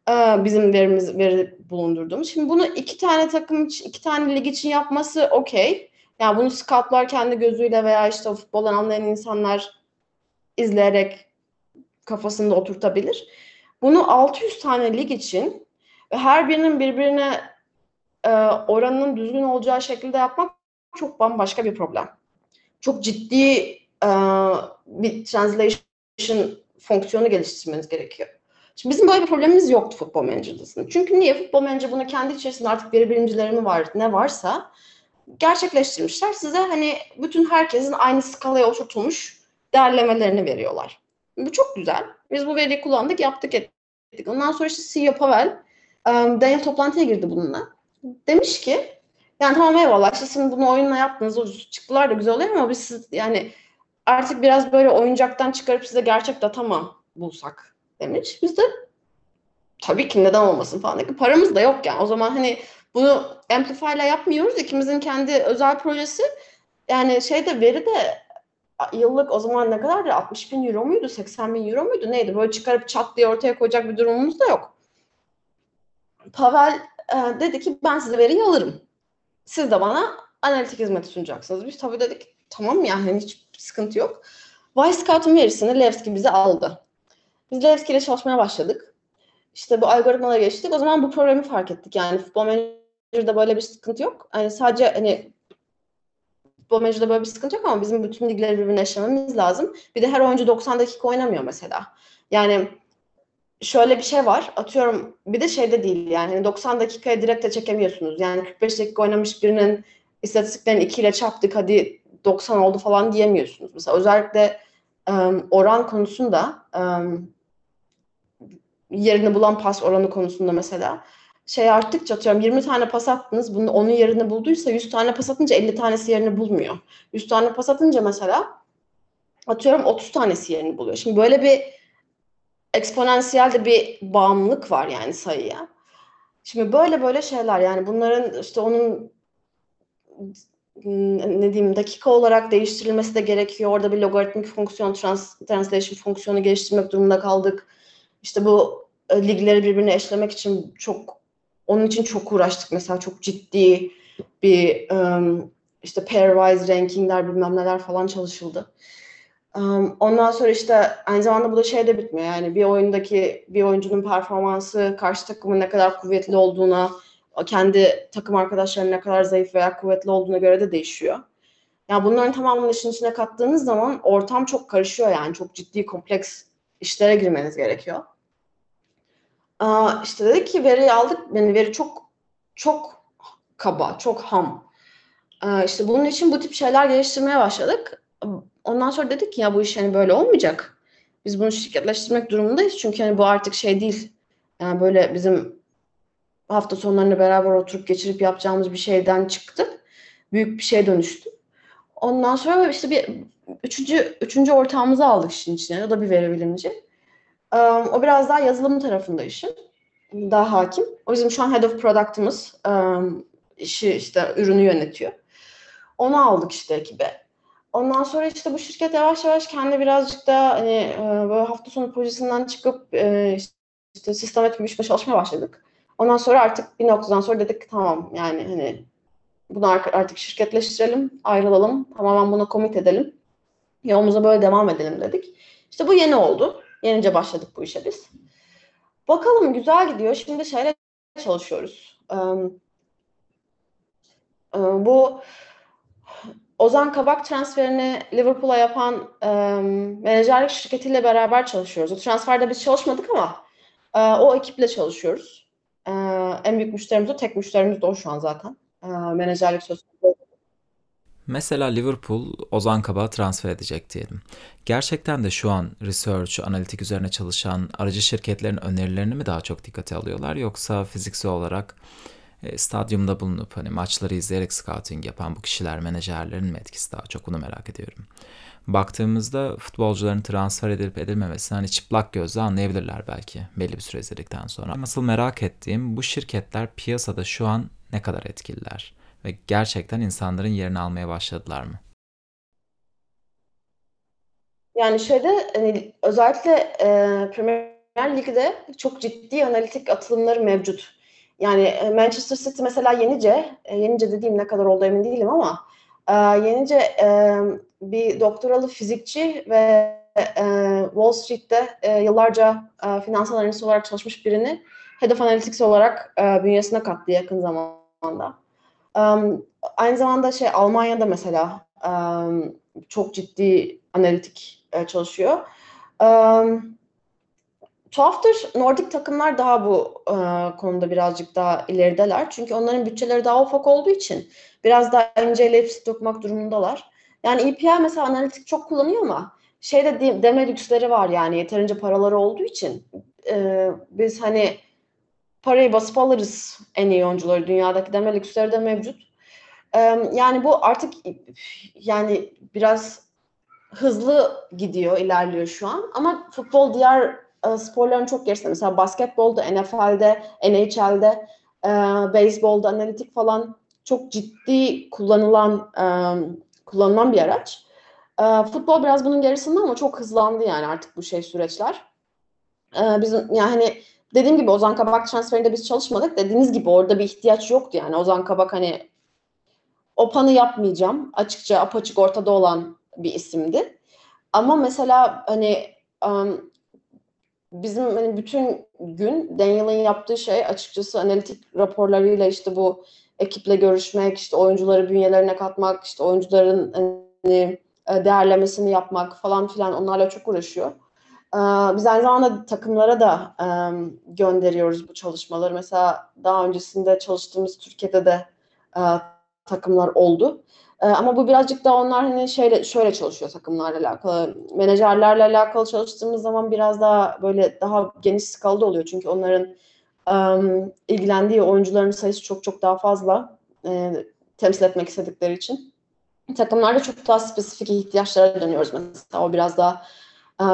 Ee, bizim verimiz veri bulundurduğumuz. Şimdi bunu iki tane takım için, iki tane lig için yapması okey. Yani bunu scoutlar kendi gözüyle veya işte futboldan anlayan insanlar izleyerek kafasında oturtabilir. Bunu 600 tane lig için ve her birinin birbirine e, oranının düzgün olacağı şekilde yapmak çok bambaşka bir problem. Çok ciddi e, bir translation fonksiyonu geliştirmeniz gerekiyor. Şimdi bizim böyle bir problemimiz yoktu futbol menajerdasında. Çünkü niye? Futbol menajer bunu kendi içerisinde artık veri bilimcileri mi var, ne varsa gerçekleştirmişler. Size hani bütün herkesin aynı skalaya oturtulmuş değerlemelerini veriyorlar. Bu çok güzel. Biz bu veriyi kullandık, yaptık, ettik. Ondan sonra işte CEO Pavel Daniel toplantıya girdi bununla. Demiş ki yani tamam eyvallah işte şimdi bunu oyunla yaptınız, o çıktılar da güzel oluyor ama biz siz, yani artık biraz böyle oyuncaktan çıkarıp size gerçek data mı bulsak demiş. Biz de tabii ki neden olmasın falan. Dedik. Paramız da yok yani. O zaman hani bunu Amplify ile yapmıyoruz. İkimizin kendi özel projesi. Yani şeyde veri de yıllık o zaman ne kadardı? 60 bin euro muydu? 80 bin euro muydu? Neydi? Böyle çıkarıp çat diye ortaya koyacak bir durumumuz da yok. Pavel e, dedi ki ben size veriyi alırım. Siz de bana analitik hizmeti sunacaksınız. Biz tabii dedik tamam yani hiç sıkıntı yok. Wisecout'un verisini Levski bize aldı. Biz Levski ile çalışmaya başladık. İşte bu algoritmalara geçtik. O zaman bu problemi fark ettik. Yani futbol menajerde böyle bir sıkıntı yok. Yani sadece hani futbol menajerde böyle bir sıkıntı yok ama bizim bütün ligleri birbirine eşlememiz lazım. Bir de her oyuncu 90 dakika oynamıyor mesela. Yani şöyle bir şey var. Atıyorum bir de şeyde değil yani 90 dakikaya direkt de çekemiyorsunuz. Yani 45 dakika oynamış birinin istatistiklerini 2 ile çarptık hadi 90 oldu falan diyemiyorsunuz. Mesela özellikle um, oran konusunda um, yerini bulan pas oranı konusunda mesela şey arttıkça atıyorum 20 tane pas attınız bunun onun yerini bulduysa 100 tane pas atınca 50 tanesi yerini bulmuyor. 100 tane pas atınca mesela atıyorum 30 tanesi yerini buluyor. Şimdi böyle bir eksponansiyel de bir bağımlılık var yani sayıya. Şimdi böyle böyle şeyler yani bunların işte onun ne diyeyim dakika olarak değiştirilmesi de gerekiyor. Orada bir logaritmik fonksiyon, trans, translation fonksiyonu geliştirmek durumunda kaldık. İşte bu e, ligleri birbirine eşlemek için çok onun için çok uğraştık. Mesela çok ciddi bir um, işte pairwise rankingler bilmem neler falan çalışıldı. Um, ondan sonra işte aynı zamanda bu da şey de bitmiyor. Yani bir oyundaki bir oyuncunun performansı karşı takımın ne kadar kuvvetli olduğuna, kendi takım arkadaşlarının ne kadar zayıf veya kuvvetli olduğuna göre de değişiyor. Yani bunların tamamını işin içine kattığınız zaman ortam çok karışıyor yani. Çok ciddi, kompleks işlere girmeniz gerekiyor. Aa, işte dedik ki veri aldık. Yani veri çok çok kaba, çok ham. Aa, işte bunun için bu tip şeyler geliştirmeye başladık. Ondan sonra dedik ki ya bu iş hani böyle olmayacak. Biz bunu şirketleştirmek durumundayız. Çünkü hani bu artık şey değil. Yani böyle bizim hafta sonlarını beraber oturup geçirip yapacağımız bir şeyden çıktı. Büyük bir şeye dönüştü. Ondan sonra işte bir üçüncü, üçüncü ortağımızı aldık işin içine. O da bir veri bilimci. O biraz daha yazılım tarafında işin. Daha hakim. O bizim şu an head of product'ımız işi işte ürünü yönetiyor. Onu aldık işte ekibe. Ondan sonra işte bu şirket yavaş yavaş kendi birazcık da hani böyle hafta sonu projesinden çıkıp işte sistematik bir işe çalışmaya başladık. Ondan sonra artık bir noktadan sonra dedik tamam yani hani bunu artık şirketleştirelim, ayrılalım, tamamen buna komit edelim. Yolumuza böyle devam edelim dedik. İşte bu yeni oldu. Yenice başladık bu işe biz. Bakalım güzel gidiyor. Şimdi şeyle çalışıyoruz. bu Ozan Kabak transferini Liverpool'a yapan menajerlik şirketiyle beraber çalışıyoruz. O transferde biz çalışmadık ama o ekiple çalışıyoruz. Ee, en büyük müşterimiz o. Tek müşterimiz de o şu an zaten. Ee, menajerlik söz konusu. Mesela Liverpool Ozan Kabak'ı transfer edecek diyelim. Gerçekten de şu an research, analitik üzerine çalışan aracı şirketlerin önerilerini mi daha çok dikkate alıyorlar yoksa fiziksel olarak e, stadyumda bulunup hani maçları izleyerek scouting yapan bu kişiler, menajerlerin mi etkisi daha çok onu merak ediyorum baktığımızda futbolcuların transfer edilip edilmemesini hani çıplak gözle anlayabilirler belki belli bir süre izledikten sonra. Asıl merak ettiğim bu şirketler piyasada şu an ne kadar etkililer ve gerçekten insanların yerini almaya başladılar mı? Yani şeyde hani özellikle e, Premier Lig'de çok ciddi analitik atılımları mevcut. Yani e, Manchester City mesela yenice, e, yenice dediğim ne kadar oldu emin değilim ama e, yenice e, bir doktoralı fizikçi ve e, Wall Street'te e, yıllarca e, finansal analist olarak çalışmış birini Head of Analytics olarak e, bünyesine kattı yakın zamanda. Um, aynı zamanda şey Almanya'da mesela um, çok ciddi analitik e, çalışıyor. Um, tuhaftır Nordik takımlar daha bu e, konuda birazcık daha ilerideler. Çünkü onların bütçeleri daha ufak olduğu için biraz daha inceleyip dokmak durumundalar. Yani EPL mesela analitik çok kullanıyor ama şeyde de, deme lüksleri var yani yeterince paraları olduğu için e, biz hani parayı basıp alırız en iyi oyuncuları dünyadaki deme lüksleri de mevcut. E, yani bu artık yani biraz hızlı gidiyor, ilerliyor şu an ama futbol diğer e, sporların çok gerisinde. Mesela basketbolda, NFL'de, NHL'de, e, beyzbolda analitik falan çok ciddi kullanılan e, kullanılan bir araç. E, futbol biraz bunun gerisinde ama çok hızlandı yani artık bu şey süreçler. E, bizim yani dediğim gibi Ozan Kabak transferinde biz çalışmadık. Dediğiniz gibi orada bir ihtiyaç yoktu yani. Ozan Kabak hani o panı yapmayacağım. Açıkça apaçık ortada olan bir isimdi. Ama mesela hani um, bizim hani bütün gün Daniel'ın yaptığı şey açıkçası analitik raporlarıyla işte bu ekiple görüşmek, işte oyuncuları bünyelerine katmak, işte oyuncuların hani, e, değerlemesini yapmak falan filan onlarla çok uğraşıyor. E, biz aynı zamanda takımlara da e, gönderiyoruz bu çalışmaları. Mesela daha öncesinde çalıştığımız Türkiye'de de takımlar oldu. Ama bu birazcık da onlar hani şeyle şöyle çalışıyor takımlarla alakalı. Menajerlerle alakalı çalıştığımız zaman biraz daha böyle daha geniş skalada oluyor. Çünkü onların ilgilendiği oyuncuların sayısı çok çok daha fazla e, temsil etmek istedikleri için. Takımlarda çok daha spesifik ihtiyaçlara dönüyoruz mesela. O biraz daha e,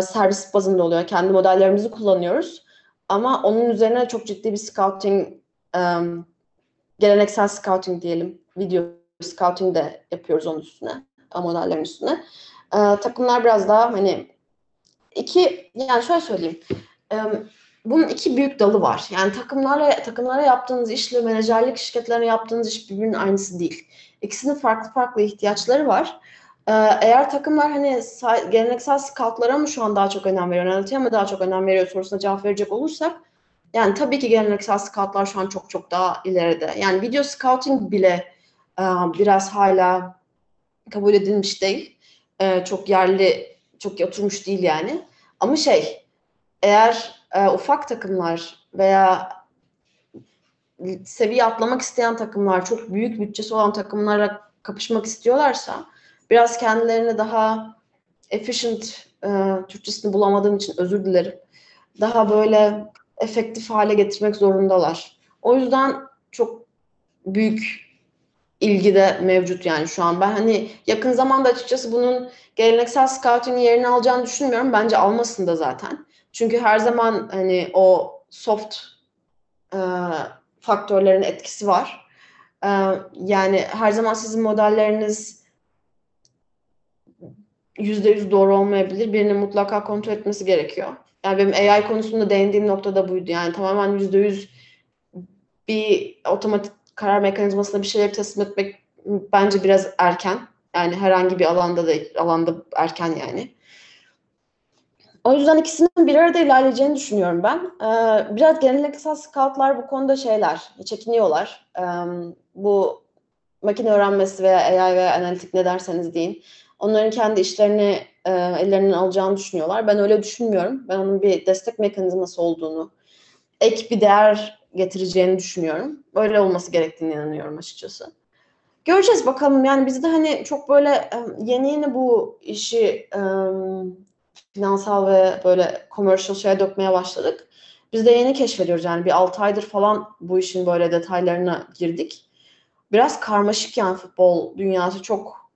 servis bazında oluyor. Kendi modellerimizi kullanıyoruz. Ama onun üzerine çok ciddi bir scouting um, geleneksel scouting diyelim, video scouting de yapıyoruz onun üstüne, modellerin üstüne. E, takımlar biraz daha hani iki, yani şöyle söyleyeyim, um, bunun iki büyük dalı var. Yani takımlarla takımlara yaptığınız işle menajerlik şirketlerine yaptığınız iş birbirinin aynısı değil. İkisinin farklı farklı ihtiyaçları var. Ee, eğer takımlar hani geleneksel scoutlara mı şu an daha çok önem veriyor, analitiğe mi daha çok önem veriyor sorusuna cevap verecek olursak yani tabii ki geleneksel scoutlar şu an çok çok daha ileride. Yani video scouting bile e, biraz hala kabul edilmiş değil. E, çok yerli, çok oturmuş değil yani. Ama şey, eğer e, ufak takımlar veya seviye atlamak isteyen takımlar, çok büyük bütçesi olan takımlara kapışmak istiyorlarsa biraz kendilerini daha efficient, e, Türkçesini bulamadığım için özür dilerim. Daha böyle efektif hale getirmek zorundalar. O yüzden çok büyük ilgi de mevcut yani şu an. Ben hani yakın zamanda açıkçası bunun geleneksel scouting yerini alacağını düşünmüyorum. Bence almasın da zaten. Çünkü her zaman hani o soft e, faktörlerin etkisi var. E, yani her zaman sizin modelleriniz yüzde yüz doğru olmayabilir. Birinin mutlaka kontrol etmesi gerekiyor. Yani benim AI konusunda değindiğim nokta da buydu. Yani tamamen yüzde yüz bir otomatik karar mekanizmasına bir şeyler teslim etmek bence biraz erken. Yani herhangi bir alanda da alanda erken yani. O yüzden ikisinin bir arada ilerleyeceğini düşünüyorum ben. Ee, biraz geleneksel scoutlar bu konuda şeyler, çekiniyorlar. Ee, bu makine öğrenmesi veya AI veya analitik ne derseniz deyin. Onların kendi işlerini e, ellerinden alacağını düşünüyorlar. Ben öyle düşünmüyorum. Ben onun bir destek mekanizması olduğunu, ek bir değer getireceğini düşünüyorum. Böyle olması gerektiğini inanıyorum açıkçası. Göreceğiz bakalım. Yani biz de hani çok böyle e, yeni yeni bu işi um, finansal ve böyle commercial şeye dökmeye başladık. Biz de yeni keşfediyoruz yani bir 6 aydır falan bu işin böyle detaylarına girdik. Biraz karmaşık yani futbol dünyası çok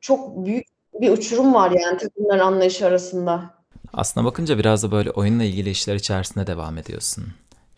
çok büyük bir uçurum var yani takımların anlayışı arasında. Aslına bakınca biraz da böyle oyunla ilgili işler içerisinde devam ediyorsun.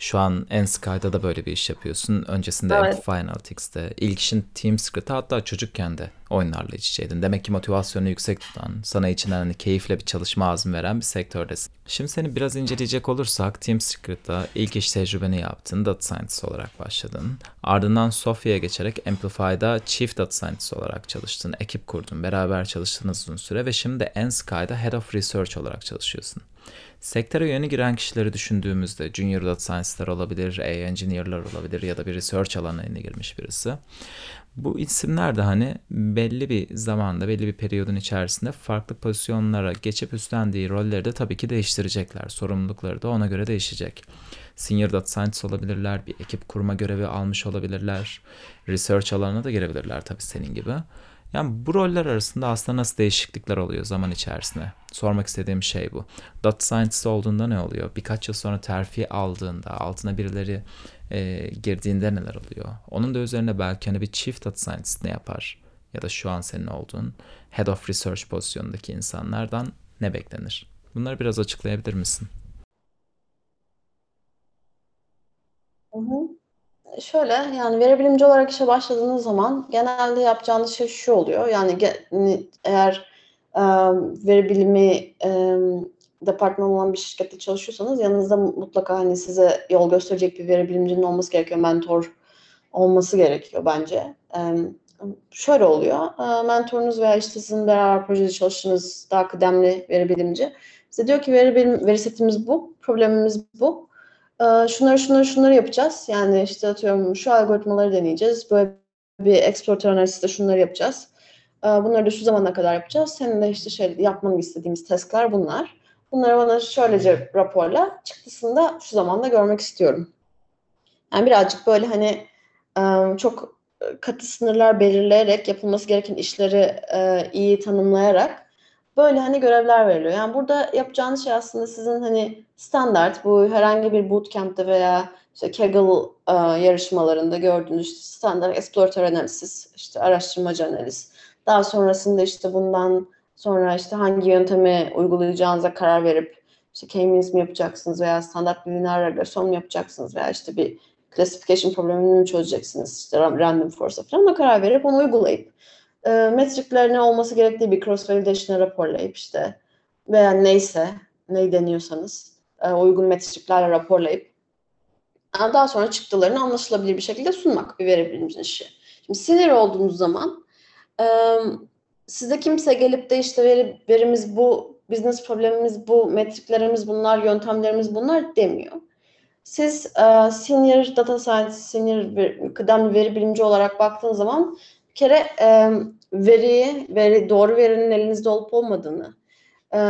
Şu an Ensky'da da böyle bir iş yapıyorsun. Öncesinde evet. Amplify Analytics'te. İlk işin Team Secret'ı hatta çocukken de oyunlarla iç içeydin. Demek ki motivasyonu yüksek tutan, sana içinden hani keyifle bir çalışma azmi veren bir sektördesin. Şimdi seni biraz inceleyecek olursak Team Secret'ta ilk iş tecrübeni yaptın. Data Scientist olarak başladın. Ardından Sofya'ya geçerek Amplify'da Chief Data Scientist olarak çalıştın. Ekip kurdun. Beraber çalıştınız uzun süre ve şimdi Ensky'da Head of Research olarak çalışıyorsun. Sektöre yeni giren kişileri düşündüğümüzde Junior Data Scientist'ler olabilir, Engineer'lar olabilir ya da bir research alanına yeni girmiş birisi. Bu isimler de hani belli bir zamanda, belli bir periyodun içerisinde farklı pozisyonlara geçip üstlendiği rolleri de tabii ki değiştirecekler. Sorumlulukları da ona göre değişecek. Senior Data Scientist olabilirler, bir ekip kurma görevi almış olabilirler. Research alanına da girebilirler tabii senin gibi. Yani bu roller arasında aslında nasıl değişiklikler oluyor zaman içerisinde? Sormak istediğim şey bu. Data scientist olduğunda ne oluyor? Birkaç yıl sonra terfi aldığında, altına birileri e, girdiğinde neler oluyor? Onun da üzerine belki hani bir chief data scientist ne yapar? Ya da şu an senin olduğun head of research pozisyonundaki insanlardan ne beklenir? Bunları biraz açıklayabilir misin? Hı hı şöyle yani veri bilimci olarak işe başladığınız zaman genelde yapacağınız şey şu oluyor. Yani eğer veri bilimi departmanı olan bir şirkette çalışıyorsanız yanınızda mutlaka hani size yol gösterecek bir veri bilimcinin olması gerekiyor. Mentor olması gerekiyor bence. Şöyle oluyor. Mentorunuz veya işte sizin beraber projede çalıştığınız daha kıdemli veri bilimci size diyor ki veri bilim, veri setimiz bu, problemimiz bu şunları şunları şunları yapacağız. Yani işte atıyorum şu algoritmaları deneyeceğiz. Böyle bir exploiter analizde şunları yapacağız. Ee, bunları da şu zamana kadar yapacağız. Senin de işte şey yapmanı istediğimiz tasklar bunlar. Bunları bana şöylece raporla çıktısında şu zamanda görmek istiyorum. Yani birazcık böyle hani e, çok katı sınırlar belirleyerek yapılması gereken işleri e, iyi tanımlayarak böyle hani görevler veriliyor. Yani burada yapacağınız şey aslında sizin hani standart bu herhangi bir bootcamp'te veya işte Kaggle e, yarışmalarında gördüğünüz işte standart explorator analiz, işte araştırmacı analiz. Daha sonrasında işte bundan sonra işte hangi yöntemi uygulayacağınıza karar verip işte K-means mi yapacaksınız veya standart bir lineer regresyon mu yapacaksınız veya işte bir classification problemini mi çözeceksiniz? İşte random force'a falan ona karar verip onu uygulayıp e, metrikler ne olması gerektiği bir cross validation'a raporlayıp işte veya neyse ne deniyorsanız e, uygun metriklerle raporlayıp daha sonra çıktılarını anlaşılabilir bir şekilde sunmak bir veri bilimcinin işi. Şimdi sinir olduğunuz zaman e, size kimse gelip de işte veri, verimiz bu, business problemimiz bu, metriklerimiz bunlar, yöntemlerimiz bunlar demiyor. Siz e, senior data science, senior ver, kıdemli veri bilimci olarak baktığınız zaman bir kere e, veriyi, veri, doğru verinin elinizde olup olmadığını, e,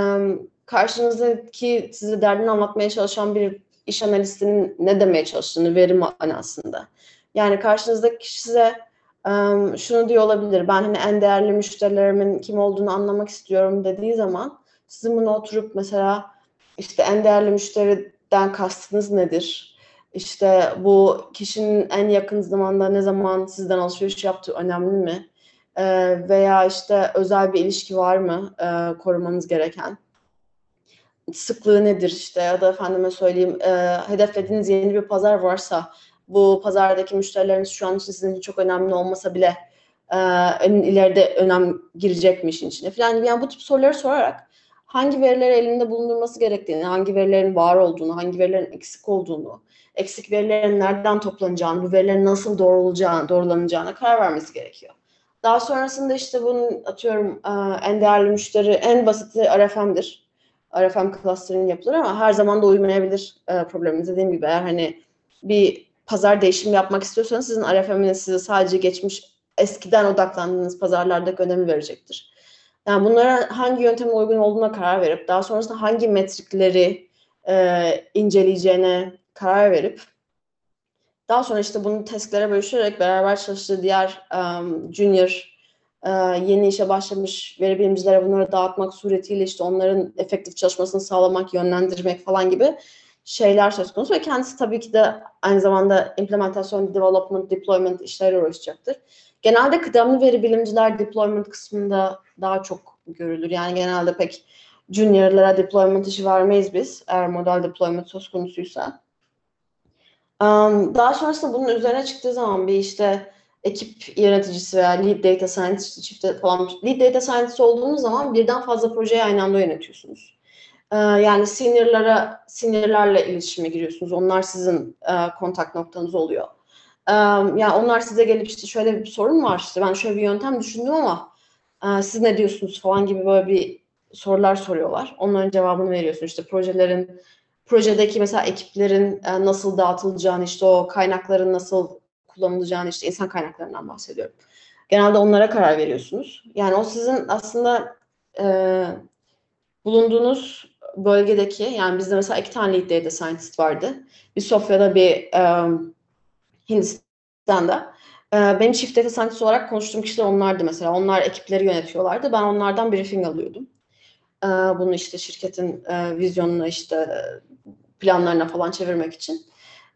karşınızdaki size derdini anlatmaya çalışan bir iş analistinin ne demeye çalıştığını veri manasında. Yani karşınızdaki kişi size şunu diyor olabilir. Ben hani en değerli müşterilerimin kim olduğunu anlamak istiyorum dediği zaman sizin bunu oturup mesela işte en değerli müşteriden kastınız nedir? İşte bu kişinin en yakın zamanda ne zaman sizden alışveriş yaptığı önemli mi? Ee, veya işte özel bir ilişki var mı e, korumanız gereken? sıklığı nedir işte ya da efendime söyleyeyim e, hedeflediğiniz yeni bir pazar varsa bu pazardaki müşterileriniz şu an için sizin için çok önemli olmasa bile e, ileride önem girecek mi işin içine falan yani bu tip soruları sorarak hangi verileri elinde bulundurması gerektiğini, hangi verilerin var olduğunu, hangi verilerin eksik olduğunu, eksik verilerin nereden toplanacağını, bu verilerin nasıl doğrulacağını, doğrulanacağına karar vermesi gerekiyor. Daha sonrasında işte bunun atıyorum e, en değerli müşteri, en basiti RFM'dir RFM cluster'ın yapılır ama her zaman da uymayabilir e, problemimiz. Dediğim gibi eğer hani bir pazar değişimi yapmak istiyorsanız sizin RFM'iniz size sadece geçmiş eskiden odaklandığınız pazarlardaki önemi verecektir. Yani bunlara hangi yöntemin uygun olduğuna karar verip daha sonrasında hangi metrikleri e, inceleyeceğine karar verip daha sonra işte bunu testlere bölüşerek beraber çalıştığı diğer um, junior e, yeni işe başlamış veri bilimcilere bunları dağıtmak suretiyle işte onların efektif çalışmasını sağlamak, yönlendirmek falan gibi şeyler söz konusu ve kendisi tabii ki de aynı zamanda implementasyon, development, deployment işleri uğraşacaktır. Genelde kıdemli veri bilimciler deployment kısmında daha çok görülür. Yani genelde pek juniorlara deployment işi vermeyiz biz eğer model deployment söz konusuysa. Um, daha sonrasında bunun üzerine çıktığı zaman bir işte ekip yöneticisi veya lead data scientist çifte falan lead data scientist olduğunuz zaman birden fazla projeyi aynı anda yönetiyorsunuz. Ee, yani seniorlara, seniorlarla iletişime giriyorsunuz. Onlar sizin e, kontak noktanız oluyor. Ee, yani onlar size gelip işte şöyle bir sorun var işte ben şöyle bir yöntem düşündüm ama e, siz ne diyorsunuz falan gibi böyle bir sorular soruyorlar. Onların cevabını veriyorsun. İşte projelerin projedeki mesela ekiplerin e, nasıl dağıtılacağını işte o kaynakların nasıl kullanılacağını işte insan kaynaklarından bahsediyorum. Genelde onlara karar veriyorsunuz. Yani o sizin aslında e, bulunduğunuz bölgedeki yani bizde mesela iki tane lead data scientist vardı. Bir Sofya'da bir e, Hindistan'da. E, benim çift data scientist olarak konuştuğum kişiler onlardı mesela. Onlar ekipleri yönetiyorlardı. Ben onlardan briefing alıyordum. E, bunu işte şirketin e, vizyonuna işte planlarına falan çevirmek için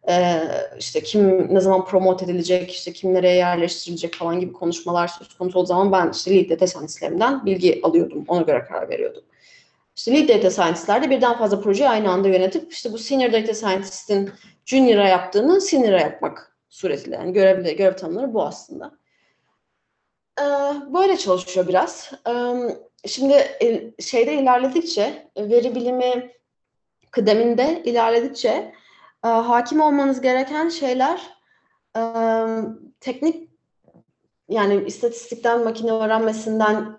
e, işte kim ne zaman promote edilecek, işte kim nereye yerleştirilecek falan gibi konuşmalar söz konusu o zaman ben işte lead data scientistlerimden bilgi alıyordum. Ona göre karar veriyordum. İşte lead data scientistler de birden fazla projeyi aynı anda yönetip işte bu senior data scientist'in junior'a yaptığını senior'a yapmak suretiyle. Yani görev, görev tanımları bu aslında. Ee, böyle çalışıyor biraz. Ee, şimdi şeyde ilerledikçe, veri bilimi kıdeminde ilerledikçe e, hakim olmanız gereken şeyler e, teknik yani istatistikten makine öğrenmesinden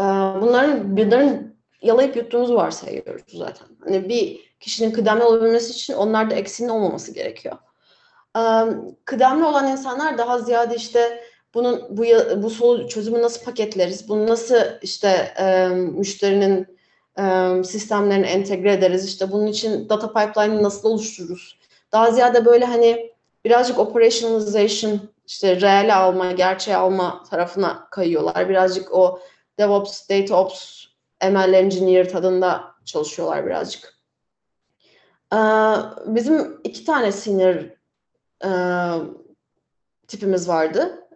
e, bunların bunların yalayıp yuttuğumuzu varsayıyoruz zaten. Hani bir kişinin kıdemli olabilmesi için onlarda eksiğinin olmaması gerekiyor. Kıdemli olan insanlar daha ziyade işte bunun bu bu sol çözümü nasıl paketleriz? Bunu nasıl işte müşterinin sistemlerini entegre ederiz. İşte bunun için data pipeline'ı nasıl oluştururuz? Daha ziyade böyle hani birazcık operationalization, işte reale alma, gerçeğe alma tarafına kayıyorlar. Birazcık o DevOps, DataOps, ML Engineer tadında çalışıyorlar birazcık. Bizim iki tane senior tipimiz vardı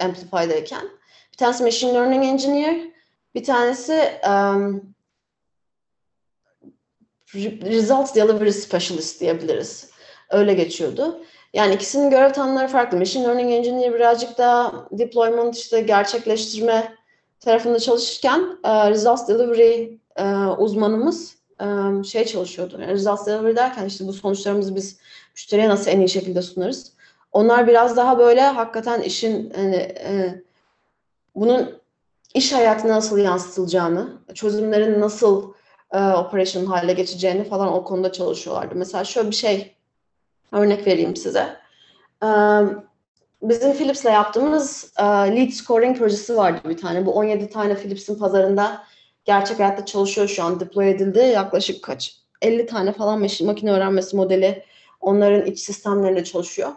Amplify'dayken. Bir tanesi Machine Learning Engineer, bir tanesi um, Results Delivery Specialist diyebiliriz. Öyle geçiyordu. Yani ikisinin görev tanımları farklı. Machine Learning Engineer birazcık daha deployment işte gerçekleştirme tarafında çalışırken e, Results Delivery e, uzmanımız e, şey çalışıyordu. Yani Results Delivery derken işte bu sonuçlarımızı biz müşteriye nasıl en iyi şekilde sunarız. Onlar biraz daha böyle hakikaten işin hani, e, bunun iş hayatına nasıl yansıtılacağını, çözümlerin nasıl e, operation hale geçeceğini falan o konuda çalışıyorlardı. Mesela şöyle bir şey örnek vereyim size. E, bizim Philips'le yaptığımız e, lead scoring projesi vardı bir tane. Bu 17 tane Philips'in pazarında gerçek hayatta çalışıyor şu an. Deploy edildi. Yaklaşık kaç? 50 tane falan makine öğrenmesi modeli onların iç sistemlerinde çalışıyor.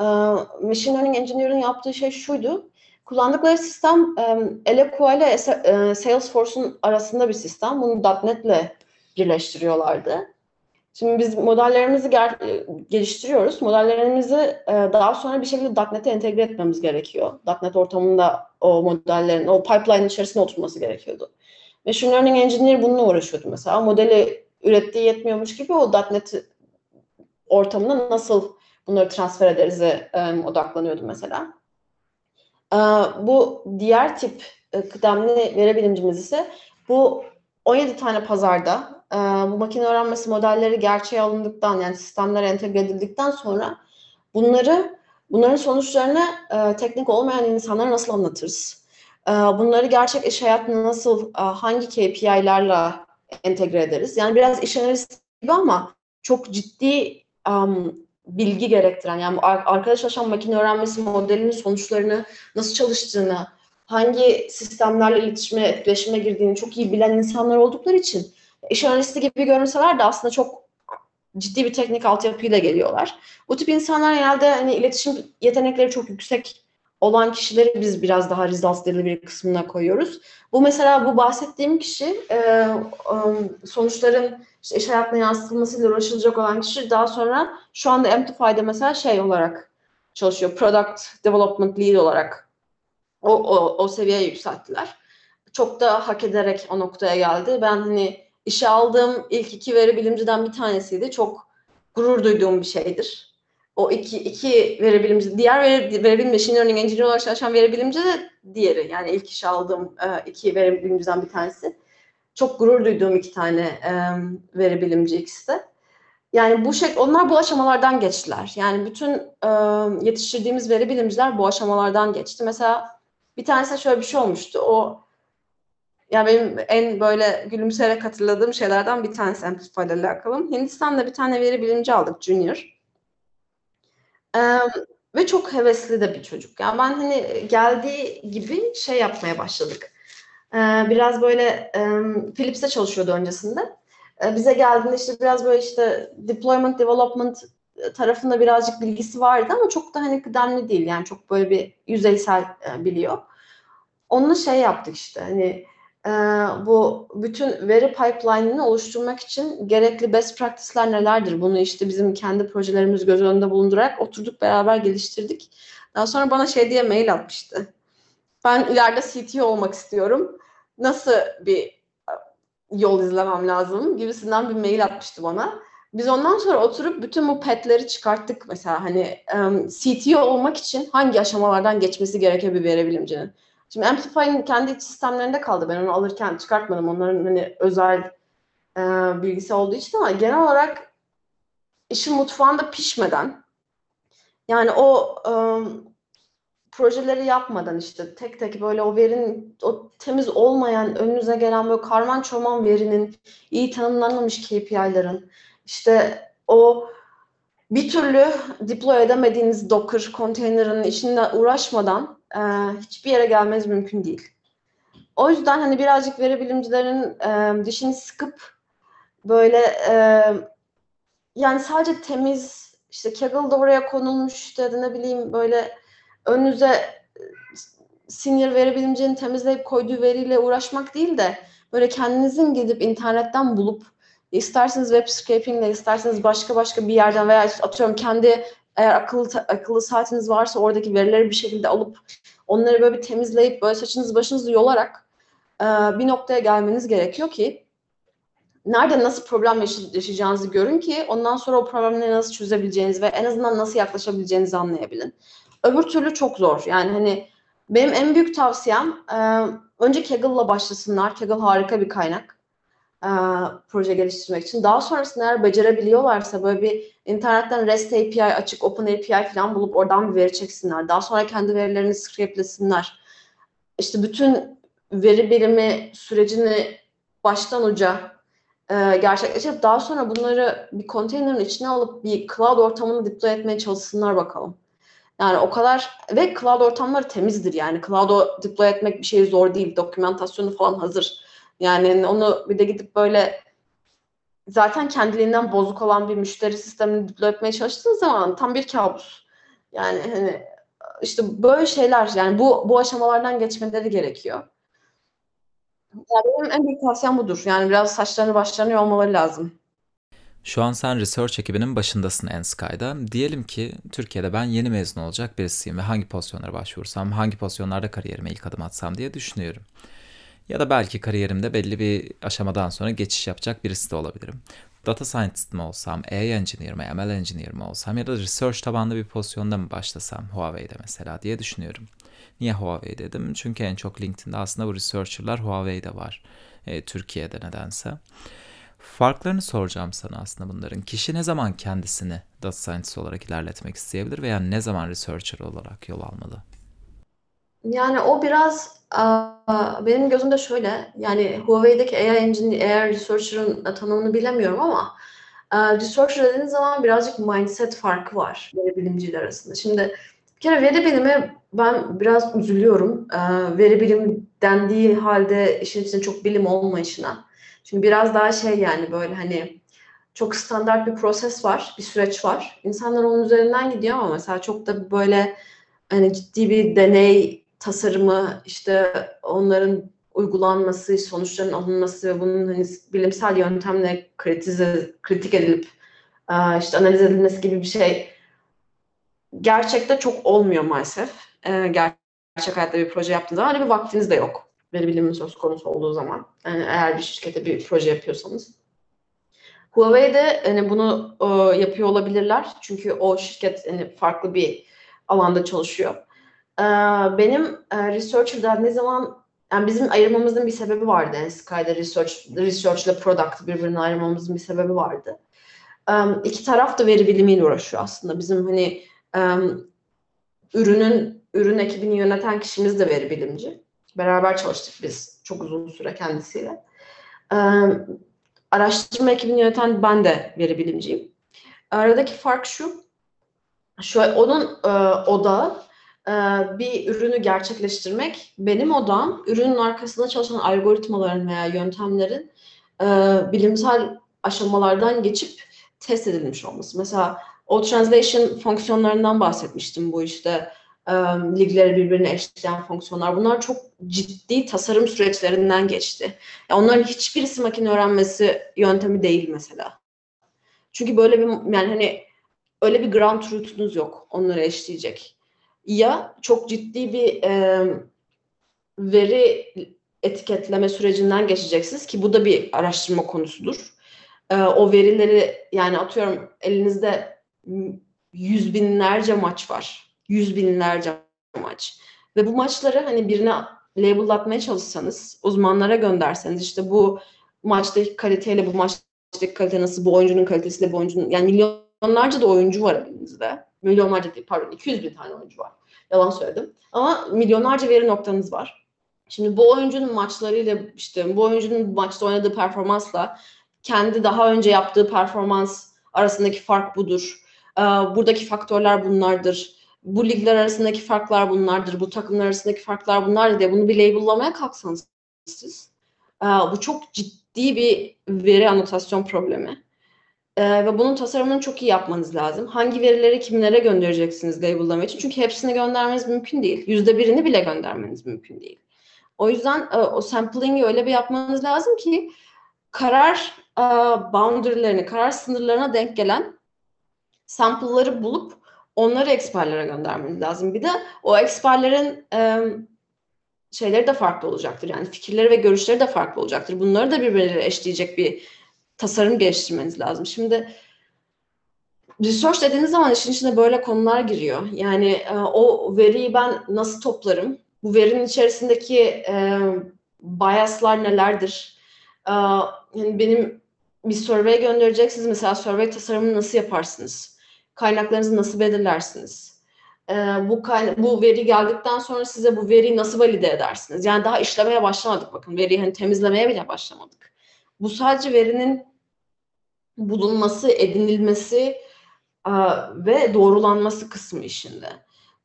E, Machine Learning Engineer'ın yaptığı şey şuydu. Kullandıkları sistem um, Eloqua ile e, Salesforce'un arasında bir sistem. Bunu .NET ile birleştiriyorlardı. Şimdi biz modellerimizi ger- geliştiriyoruz. Modellerimizi e, daha sonra bir şekilde .NET'e entegre etmemiz gerekiyor. .NET ortamında o modellerin, o pipeline içerisinde oturması gerekiyordu. Machine Learning Engineer bununla uğraşıyordu mesela. Modeli ürettiği yetmiyormuş gibi o .NET ortamına nasıl bunları transfer ederize e, odaklanıyordu mesela. E, bu diğer tip e, kıdemli veri bilimcimiz ise bu 17 tane pazarda e, bu makine öğrenmesi modelleri gerçeğe alındıktan yani sistemlere entegre edildikten sonra bunları bunların sonuçlarını e, teknik olmayan insanlara nasıl anlatırız? E, bunları gerçek iş hayatına nasıl e, hangi KPI'lerle entegre ederiz? Yani biraz iş analisti gibi ama çok ciddi um, bilgi gerektiren yani arkada çalışan makine öğrenmesi modelinin sonuçlarını nasıl çalıştığını, hangi sistemlerle iletişime, etkileşime girdiğini çok iyi bilen insanlar oldukları için iş analisti gibi görünseler de aslında çok ciddi bir teknik altyapıyla geliyorlar. Bu tip insanlar genelde hani iletişim yetenekleri çok yüksek olan kişileri biz biraz daha results delivery kısmına koyuyoruz. Bu mesela bu bahsettiğim kişi e, sonuçların işte iş hayatına yansıtılmasıyla uğraşılacak olan kişi daha sonra şu anda Amplify'da mesela şey olarak çalışıyor. Product Development Lead olarak o, o, o seviyeye yükselttiler. Çok da hak ederek o noktaya geldi. Ben hani işe aldığım ilk iki veri bilimciden bir tanesiydi. Çok gurur duyduğum bir şeydir. O iki, iki veri bilimci, diğer veri, veri bilim, machine learning engineer olarak çalışan veri bilimci de diğeri. Yani ilk işe aldığım e, iki veri bilimciden bir tanesi. Çok gurur duyduğum iki tane e, veri bilimci ikisi de. Yani bu şey, onlar bu aşamalardan geçtiler. Yani bütün e, yetiştirdiğimiz veri bilimciler bu aşamalardan geçti. Mesela bir tanesi şöyle bir şey olmuştu. O yani benim en böyle gülümseyerek hatırladığım şeylerden bir tanesi Amplify ile alakalı. Hindistan'da bir tane veri bilimci aldık Junior. Ee, ve çok hevesli de bir çocuk. Yani ben hani geldiği gibi şey yapmaya başladık. Ee, biraz böyle e, Philips'te çalışıyordu öncesinde. Ee, bize geldiğinde işte biraz böyle işte deployment, development tarafında birazcık bilgisi vardı ama çok da hani kıdemli değil. Yani çok böyle bir yüzeysel e, biliyor. Onunla şey yaptık işte hani e, bu bütün veri pipeline'ını oluşturmak için gerekli best practice'ler nelerdir? Bunu işte bizim kendi projelerimiz göz önünde bulundurarak oturduk beraber geliştirdik. Daha sonra bana şey diye mail atmıştı. Ben ileride CTO olmak istiyorum. Nasıl bir e, yol izlemem lazım gibisinden bir mail atmıştı bana. Biz ondan sonra oturup bütün bu petleri çıkarttık mesela hani um, CTO olmak için hangi aşamalardan geçmesi gerekiyor bir veri bilimcinin. Şimdi Amplify'ın kendi sistemlerinde kaldı. Ben onu alırken çıkartmadım. Onların hani özel e, bilgisi olduğu için ama genel olarak işin mutfağında pişmeden yani o e, projeleri yapmadan işte tek tek böyle o verinin o temiz olmayan önünüze gelen böyle karman çorman verinin iyi tanımlanmamış KPI'ların işte o bir türlü deploy edemediğiniz Docker konteynerinin içinde uğraşmadan e, hiçbir yere gelmeniz mümkün değil. O yüzden hani birazcık veri bilimcilerin e, dişini sıkıp böyle e, yani sadece temiz işte Kaggle da oraya konulmuş işte ne bileyim böyle önünüze senior veri bilimcinin temizleyip koyduğu veriyle uğraşmak değil de böyle kendinizin gidip internetten bulup isterseniz web scraping ile isterseniz başka başka bir yerden veya atıyorum kendi eğer akıllı akıllı saatiniz varsa oradaki verileri bir şekilde alıp onları böyle bir temizleyip böyle saçınızı başınızı yolarak e, bir noktaya gelmeniz gerekiyor ki nerede nasıl problem yaşayacağınızı görün ki ondan sonra o problemleri nasıl çözebileceğinizi ve en azından nasıl yaklaşabileceğinizi anlayabilin. Öbür türlü çok zor. Yani hani benim en büyük tavsiyem e, önce Kaggle'la başlasınlar. Kaggle harika bir kaynak e, proje geliştirmek için. Daha sonrasında eğer becerebiliyorlarsa böyle bir internetten REST API açık, Open API falan bulup oradan bir veri çeksinler. Daha sonra kendi verilerini scriptlesinler. İşte bütün veri birimi sürecini baştan uca e, gerçekleştirip daha sonra bunları bir konteynerin içine alıp bir cloud ortamını deploy etmeye çalışsınlar bakalım. Yani o kadar ve cloud ortamları temizdir yani. Cloud'u deploy etmek bir şey zor değil. Dokümantasyonu falan hazır. Yani onu bir de gidip böyle zaten kendiliğinden bozuk olan bir müşteri sistemini deploy etmeye çalıştığınız zaman tam bir kabus. Yani hani işte böyle şeyler yani bu bu aşamalardan geçmeleri gerekiyor. Yani benim en büyük tavsiyem budur. Yani biraz saçlarını başlarını olmaları lazım. Şu an sen research ekibinin başındasın Ensky'da. Diyelim ki Türkiye'de ben yeni mezun olacak birisiyim ve hangi pozisyonlara başvursam, hangi pozisyonlarda kariyerime ilk adım atsam diye düşünüyorum. Ya da belki kariyerimde belli bir aşamadan sonra geçiş yapacak birisi de olabilirim. Data scientist mi olsam, AI engineer mi, ML engineer mi olsam ya da research tabanlı bir pozisyonda mı başlasam Huawei'de mesela diye düşünüyorum. Niye Huawei dedim? Çünkü en çok LinkedIn'de aslında bu researcher'lar Huawei'de var. E, Türkiye'de nedense. Farklarını soracağım sana aslında bunların. Kişi ne zaman kendisini data scientist olarak ilerletmek isteyebilir veya ne zaman researcher olarak yol almalı? Yani o biraz benim gözümde şöyle yani Huawei'deki AI engineer, AI researcher'ın tanımını bilemiyorum ama researcher dediğiniz zaman birazcık mindset farkı var veri bilimciler arasında. Şimdi bir kere veri bilimi ben biraz üzülüyorum. Veri bilim dendiği halde işin içinde çok bilim olmayışına. Çünkü biraz daha şey yani böyle hani çok standart bir proses var, bir süreç var. İnsanlar onun üzerinden gidiyor ama mesela çok da böyle hani ciddi bir deney tasarımı, işte onların uygulanması, sonuçların alınması ve bunun hani bilimsel yöntemle kritize, kritik edilip işte analiz edilmesi gibi bir şey gerçekte çok olmuyor maalesef. Gerçek hayatta bir proje yaptığınız zaman hani bir vaktiniz de yok. Veri bilimi söz konusu olduğu zaman. Yani eğer bir şirkete bir proje yapıyorsanız. Huawei'de hani bunu e, yapıyor olabilirler. Çünkü o şirket hani farklı bir alanda çalışıyor. Ee, benim e, researcher'da ne zaman yani bizim ayırmamızın bir sebebi vardı. Yani Sky'da research, research ile product birbirine ayırmamızın bir sebebi vardı. Um, iki taraf da veri bilimiyle uğraşıyor aslında. Bizim hani um, ürünün ürün ekibini yöneten kişimiz de veri bilimci. Beraber çalıştık biz çok uzun süre kendisiyle. Um, araştırma ekibini yöneten ben de veri bilimciyim. Aradaki fark şu. Şu onun e, odağı bir ürünü gerçekleştirmek benim odam ürünün arkasında çalışan algoritmaların veya yöntemlerin e, bilimsel aşamalardan geçip test edilmiş olması. Mesela o translation fonksiyonlarından bahsetmiştim bu işte e, ligleri birbirine eşitleyen fonksiyonlar. Bunlar çok ciddi tasarım süreçlerinden geçti. Yani onların hiçbirisi makine öğrenmesi yöntemi değil mesela. Çünkü böyle bir yani hani öyle bir ground truth'unuz yok onları eşleyecek ya çok ciddi bir e, veri etiketleme sürecinden geçeceksiniz ki bu da bir araştırma konusudur. E, o verileri yani atıyorum elinizde yüz binlerce maç var. Yüz binlerce maç. Ve bu maçları hani birine label'latmaya çalışsanız, uzmanlara gönderseniz işte bu maçtaki kaliteyle bu maçtaki kalite nasıl, bu oyuncunun kalitesiyle bu oyuncunun yani milyonlarca da oyuncu var elinizde milyonlarca değil pardon 200 bin tane oyuncu var. Yalan söyledim. Ama milyonlarca veri noktanız var. Şimdi bu oyuncunun maçlarıyla işte bu oyuncunun maçta oynadığı performansla kendi daha önce yaptığı performans arasındaki fark budur. Ee, buradaki faktörler bunlardır. Bu ligler arasındaki farklar bunlardır. Bu takımlar arasındaki farklar bunlardır diye bunu bir label'lamaya kalksanız siz. Ee, bu çok ciddi bir veri anotasyon problemi. Ee, ve bunun tasarımını çok iyi yapmanız lazım. Hangi verileri kimlere göndereceksiniz label'lama için? Çünkü hepsini göndermeniz mümkün değil. Yüzde birini bile göndermeniz mümkün değil. O yüzden e, o sampling'i öyle bir yapmanız lazım ki karar e, boundary'lerini, karar sınırlarına denk gelen sample'ları bulup onları expertlere göndermeniz lazım. Bir de o expertlerin e, şeyleri de farklı olacaktır. Yani fikirleri ve görüşleri de farklı olacaktır. Bunları da birbirleriyle eşleyecek bir tasarım geliştirmeniz lazım. Şimdi research dediğiniz zaman işin içine böyle konular giriyor. Yani e, o veriyi ben nasıl toplarım? Bu verinin içerisindeki e, biaslar nelerdir? E, yani benim bir survey göndereceksiniz. Mesela survey tasarımını nasıl yaparsınız? Kaynaklarınızı nasıl belirlersiniz? E, bu bu veri geldikten sonra size bu veriyi nasıl valide edersiniz? Yani daha işlemeye başlamadık bakın. Veriyi hani temizlemeye bile başlamadık. Bu sadece verinin bulunması, edinilmesi e, ve doğrulanması kısmı işinde.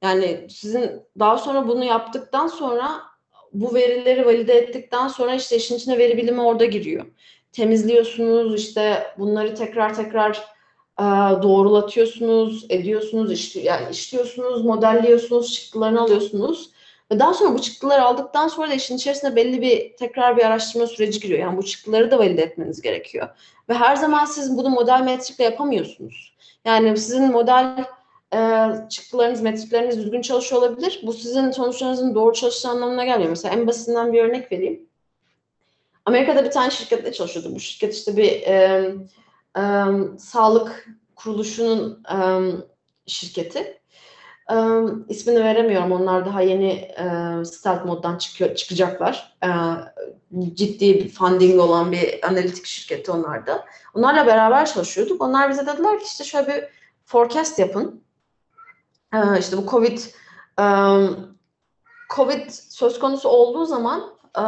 Yani sizin daha sonra bunu yaptıktan sonra bu verileri valide ettikten sonra işte işin içine veri bilimi orada giriyor. Temizliyorsunuz işte bunları tekrar tekrar e, doğrulatıyorsunuz, ediyorsunuz, işli, yani işliyorsunuz, modelliyorsunuz, çıktılarını alıyorsunuz. Daha sonra bu çıktıları aldıktan sonra da işin içerisinde belli bir tekrar bir araştırma süreci giriyor. Yani bu çıktıları da valide etmeniz gerekiyor. Ve her zaman siz bunu model metrikle yapamıyorsunuz. Yani sizin model e, çıktılarınız, metrikleriniz düzgün çalışıyor olabilir. Bu sizin sonuçlarınızın doğru çalıştığı anlamına gelmiyor. Mesela en basitinden bir örnek vereyim. Amerika'da bir tane şirkette çalışıyordu. Bu şirket işte bir e, e, sağlık kuruluşunun e, şirketi. E, ismini veremiyorum. Onlar daha yeni e, stealth moddan çıkıyor, çıkacaklar. E, ciddi bir funding olan bir analitik şirketi onlarda. Onlarla beraber çalışıyorduk. Onlar bize dediler ki işte şöyle bir forecast yapın. E, işte bu Covid e, Covid söz konusu olduğu zaman e,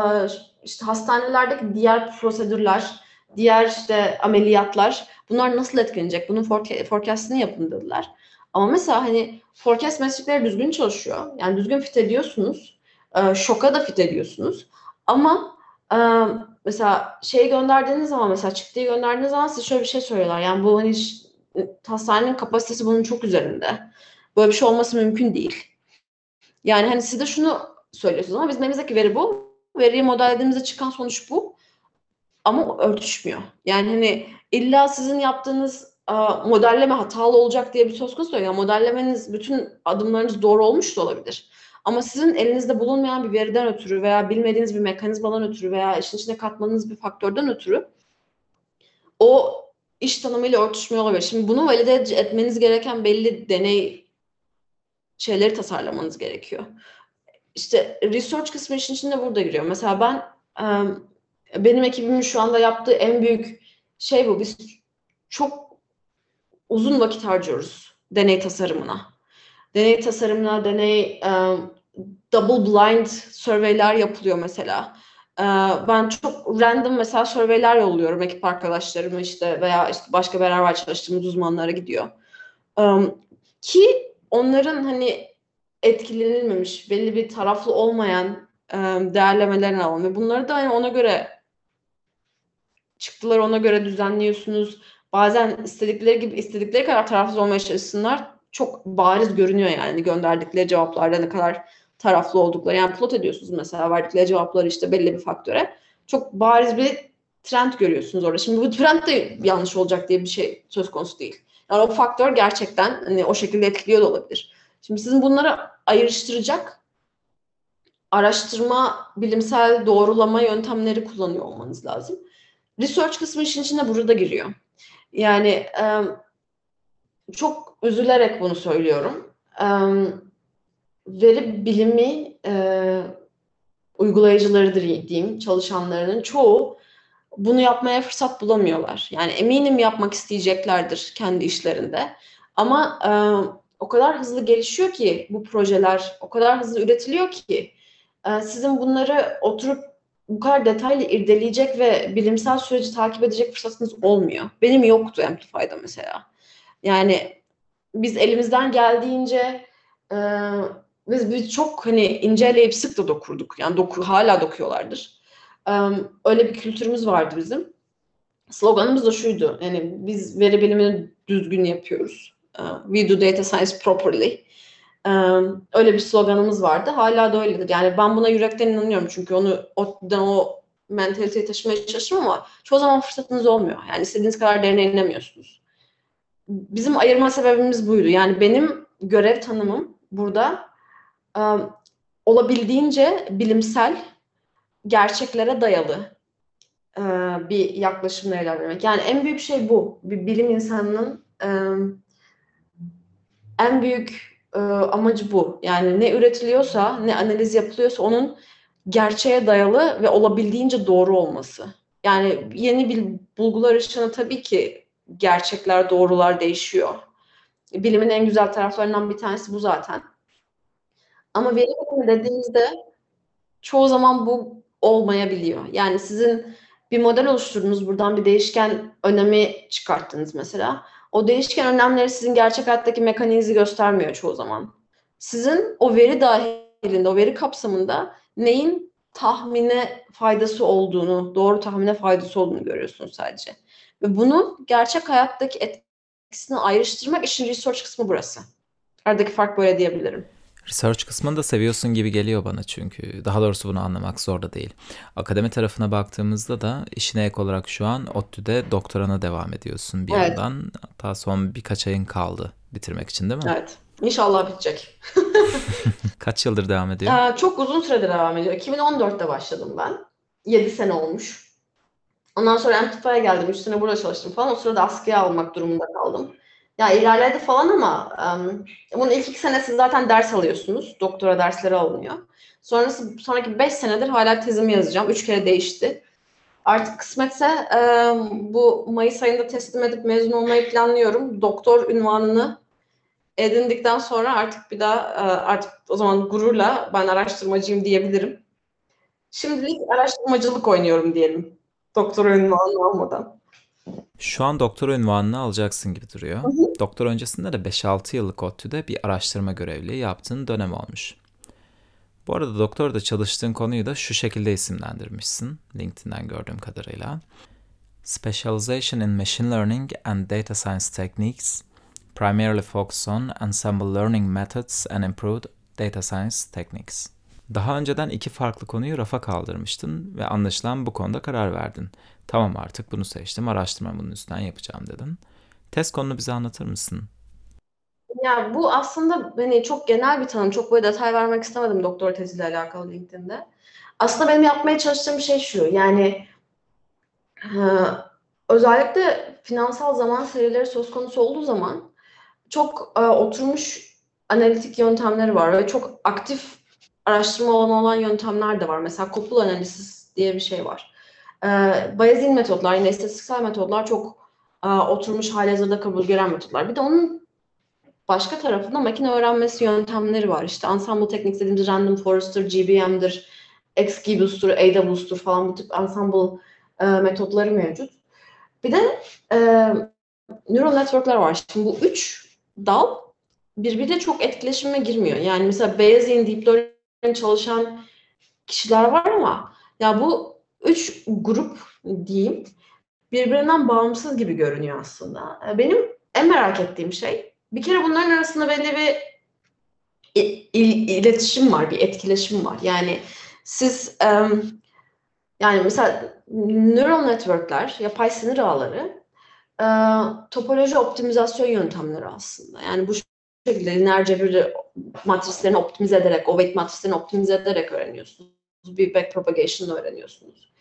işte hastanelerdeki diğer prosedürler, diğer işte ameliyatlar bunlar nasıl etkilenecek? Bunun forecast'ini yapın dediler. Ama mesela hani forecast metrikleri düzgün çalışıyor. Yani düzgün fit ediyorsunuz. E, şoka da fit ediyorsunuz. Ama e, mesela şey gönderdiğiniz zaman mesela çıktığı gönderdiğiniz zaman size şöyle bir şey söylüyorlar. Yani bu hani hastanenin kapasitesi bunun çok üzerinde. Böyle bir şey olması mümkün değil. Yani hani siz de şunu söylüyorsunuz ama bizim elimizdeki veri bu. Veriyi modellediğimizde çıkan sonuç bu. Ama örtüşmüyor. Yani hani illa sizin yaptığınız modelleme hatalı olacak diye bir söz konusu yok. Yani modellemeniz, bütün adımlarınız doğru olmuş da olabilir. Ama sizin elinizde bulunmayan bir veriden ötürü veya bilmediğiniz bir mekanizmadan ötürü veya işin içine katmanız bir faktörden ötürü o iş tanımıyla örtüşmüyor olabilir. Şimdi bunu valide etmeniz gereken belli deney şeyleri tasarlamanız gerekiyor. İşte research kısmı işin içinde burada giriyor. Mesela ben benim ekibimin şu anda yaptığı en büyük şey bu. Biz çok uzun vakit harcıyoruz deney tasarımına. Deney tasarımına, deney double blind surveyler yapılıyor mesela. ben çok random mesela surveyler yolluyorum ekip arkadaşlarıma işte veya işte başka beraber çalıştığımız uzmanlara gidiyor. ki onların hani etkilenilmemiş, belli bir taraflı olmayan e, değerlemelerini alalım. Ve bunları da hani ona göre çıktılar ona göre düzenliyorsunuz. Bazen istedikleri gibi istedikleri kadar tarafsız olmaya çalışsınlar. Çok bariz görünüyor yani gönderdikleri cevaplarda ne kadar taraflı oldukları. Yani plot ediyorsunuz mesela verdikleri cevapları işte belli bir faktöre. Çok bariz bir trend görüyorsunuz orada. Şimdi bu trend de yanlış olacak diye bir şey söz konusu değil. Yani o faktör gerçekten hani o şekilde etkiliyor da olabilir. Şimdi sizin bunları ayrıştıracak araştırma, bilimsel doğrulama yöntemleri kullanıyor olmanız lazım. Research kısmı işin içine burada giriyor. Yani e, çok üzülerek bunu söylüyorum. E, veri bilimi e, uygulayıcılarıdır diyeyim, çalışanlarının çoğu bunu yapmaya fırsat bulamıyorlar. Yani eminim yapmak isteyeceklerdir kendi işlerinde. Ama e, o kadar hızlı gelişiyor ki bu projeler, o kadar hızlı üretiliyor ki e, sizin bunları oturup bu kadar detaylı irdeleyecek ve bilimsel süreci takip edecek fırsatınız olmuyor. Benim yoktu Amplify'da mesela. Yani biz elimizden geldiğince e, biz, biz çok hani inceleyip sık da dokurduk. Yani doku, hala dokuyorlardır. E, öyle bir kültürümüz vardı bizim. Sloganımız da şuydu. Yani biz veri bilimini düzgün yapıyoruz. We do data science properly. Öyle bir sloganımız vardı. Hala da öyledir. Yani ben buna yürekten inanıyorum. Çünkü onu o, o mentaliteyi taşımaya çalışıyorum ama çoğu zaman fırsatınız olmuyor. Yani istediğiniz kadar derine inemiyorsunuz. Bizim ayırma sebebimiz buydu. Yani benim görev tanımım burada olabildiğince bilimsel, gerçeklere dayalı e, bir yaklaşımla ilerlemek. Yani en büyük şey bu. Bir bilim insanının e, en büyük e, amacı bu. Yani ne üretiliyorsa, ne analiz yapılıyorsa onun gerçeğe dayalı ve olabildiğince doğru olması. Yani yeni bir bulgular ışığında tabii ki gerçekler, doğrular değişiyor. Bilimin en güzel taraflarından bir tanesi bu zaten. Ama veri bilimi dediğimizde çoğu zaman bu olmayabiliyor. Yani sizin bir model oluşturdunuz, buradan bir değişken önemi çıkarttınız mesela. O değişken önemleri sizin gerçek hayattaki mekaniğinizi göstermiyor çoğu zaman. Sizin o veri dahilinde, o veri kapsamında neyin tahmine faydası olduğunu, doğru tahmine faydası olduğunu görüyorsunuz sadece. Ve bunu gerçek hayattaki etkisini ayrıştırmak işin research kısmı burası. Aradaki fark böyle diyebilirim. Research kısmını da seviyorsun gibi geliyor bana çünkü. Daha doğrusu bunu anlamak zor da değil. Akademi tarafına baktığımızda da işine ek olarak şu an ODTÜ'de doktorana devam ediyorsun bir evet. yandan. Hatta son birkaç ayın kaldı bitirmek için değil mi? Evet. İnşallah bitecek. Kaç yıldır devam ediyor? Ee, çok uzun süredir devam ediyor. 2014'te başladım ben. 7 sene olmuş. Ondan sonra Amplify'a geldim. 3 sene burada çalıştım falan. O sırada askıya almak durumunda kaldım. Ya ilerledi falan ama um, bunun ilk iki senesi zaten ders alıyorsunuz. Doktora dersleri alınıyor. Sonrası sonraki beş senedir hala tezimi yazacağım. Üç kere değişti. Artık kısmetse e, bu Mayıs ayında teslim edip mezun olmayı planlıyorum. Doktor ünvanını edindikten sonra artık bir daha artık o zaman gururla ben araştırmacıyım diyebilirim. Şimdilik araştırmacılık oynuyorum diyelim. Doktor ünvanını almadan. Şu an doktor ünvanını alacaksın gibi duruyor. Hı hı. Doktor öncesinde de 5-6 yıllık ODTÜ'de bir araştırma görevliliği yaptığın dönem olmuş. Bu arada doktorda çalıştığın konuyu da şu şekilde isimlendirmişsin LinkedIn'den gördüğüm kadarıyla. Specialization in Machine Learning and Data Science Techniques primarily focus on ensemble learning methods and improved data science techniques. Daha önceden iki farklı konuyu rafa kaldırmıştın ve anlaşılan bu konuda karar verdin. Tamam artık bunu seçtim, araştırma bunun üstünden yapacağım dedin. Test konunu bize anlatır mısın? Ya bu aslında beni çok genel bir tanım. Çok böyle detay vermek istemedim doktor teziyle alakalı LinkedIn'de. Aslında benim yapmaya çalıştığım şey şu. Yani özellikle finansal zaman serileri söz konusu olduğu zaman çok oturmuş analitik yöntemleri var ve çok aktif araştırma alanı olan yöntemler de var. Mesela couple analiz diye bir şey var. E, Bayezid metotlar, yine istatistiksel metodlar çok e, oturmuş hali hazırda kabul gören metodlar. Bir de onun başka tarafında makine öğrenmesi yöntemleri var. İşte ensemble teknik dediğimiz random forest'tir, GBM'dir, XGBoost'tur, AdaBoost'tur falan bu tip ensemble e, metotları mevcut. Bir de e, neural network'ler var. Şimdi bu üç dal birbiriyle çok etkileşime girmiyor. Yani mesela Bayesian Deep Learning çalışan kişiler var ama ya bu üç grup diyeyim birbirinden bağımsız gibi görünüyor aslında. E, benim en merak ettiğim şey bir kere bunların arasında belli bir il, iletişim var, bir etkileşim var. Yani siz um, yani mesela neural networkler, yapay sinir ağları e, topoloji optimizasyon yöntemleri aslında. Yani bu şekilde lineer cebir matrislerini optimize ederek, weight matrislerini optimize ederek öğreniyorsunuz. Bir backpropagation öğreniyorsunuz.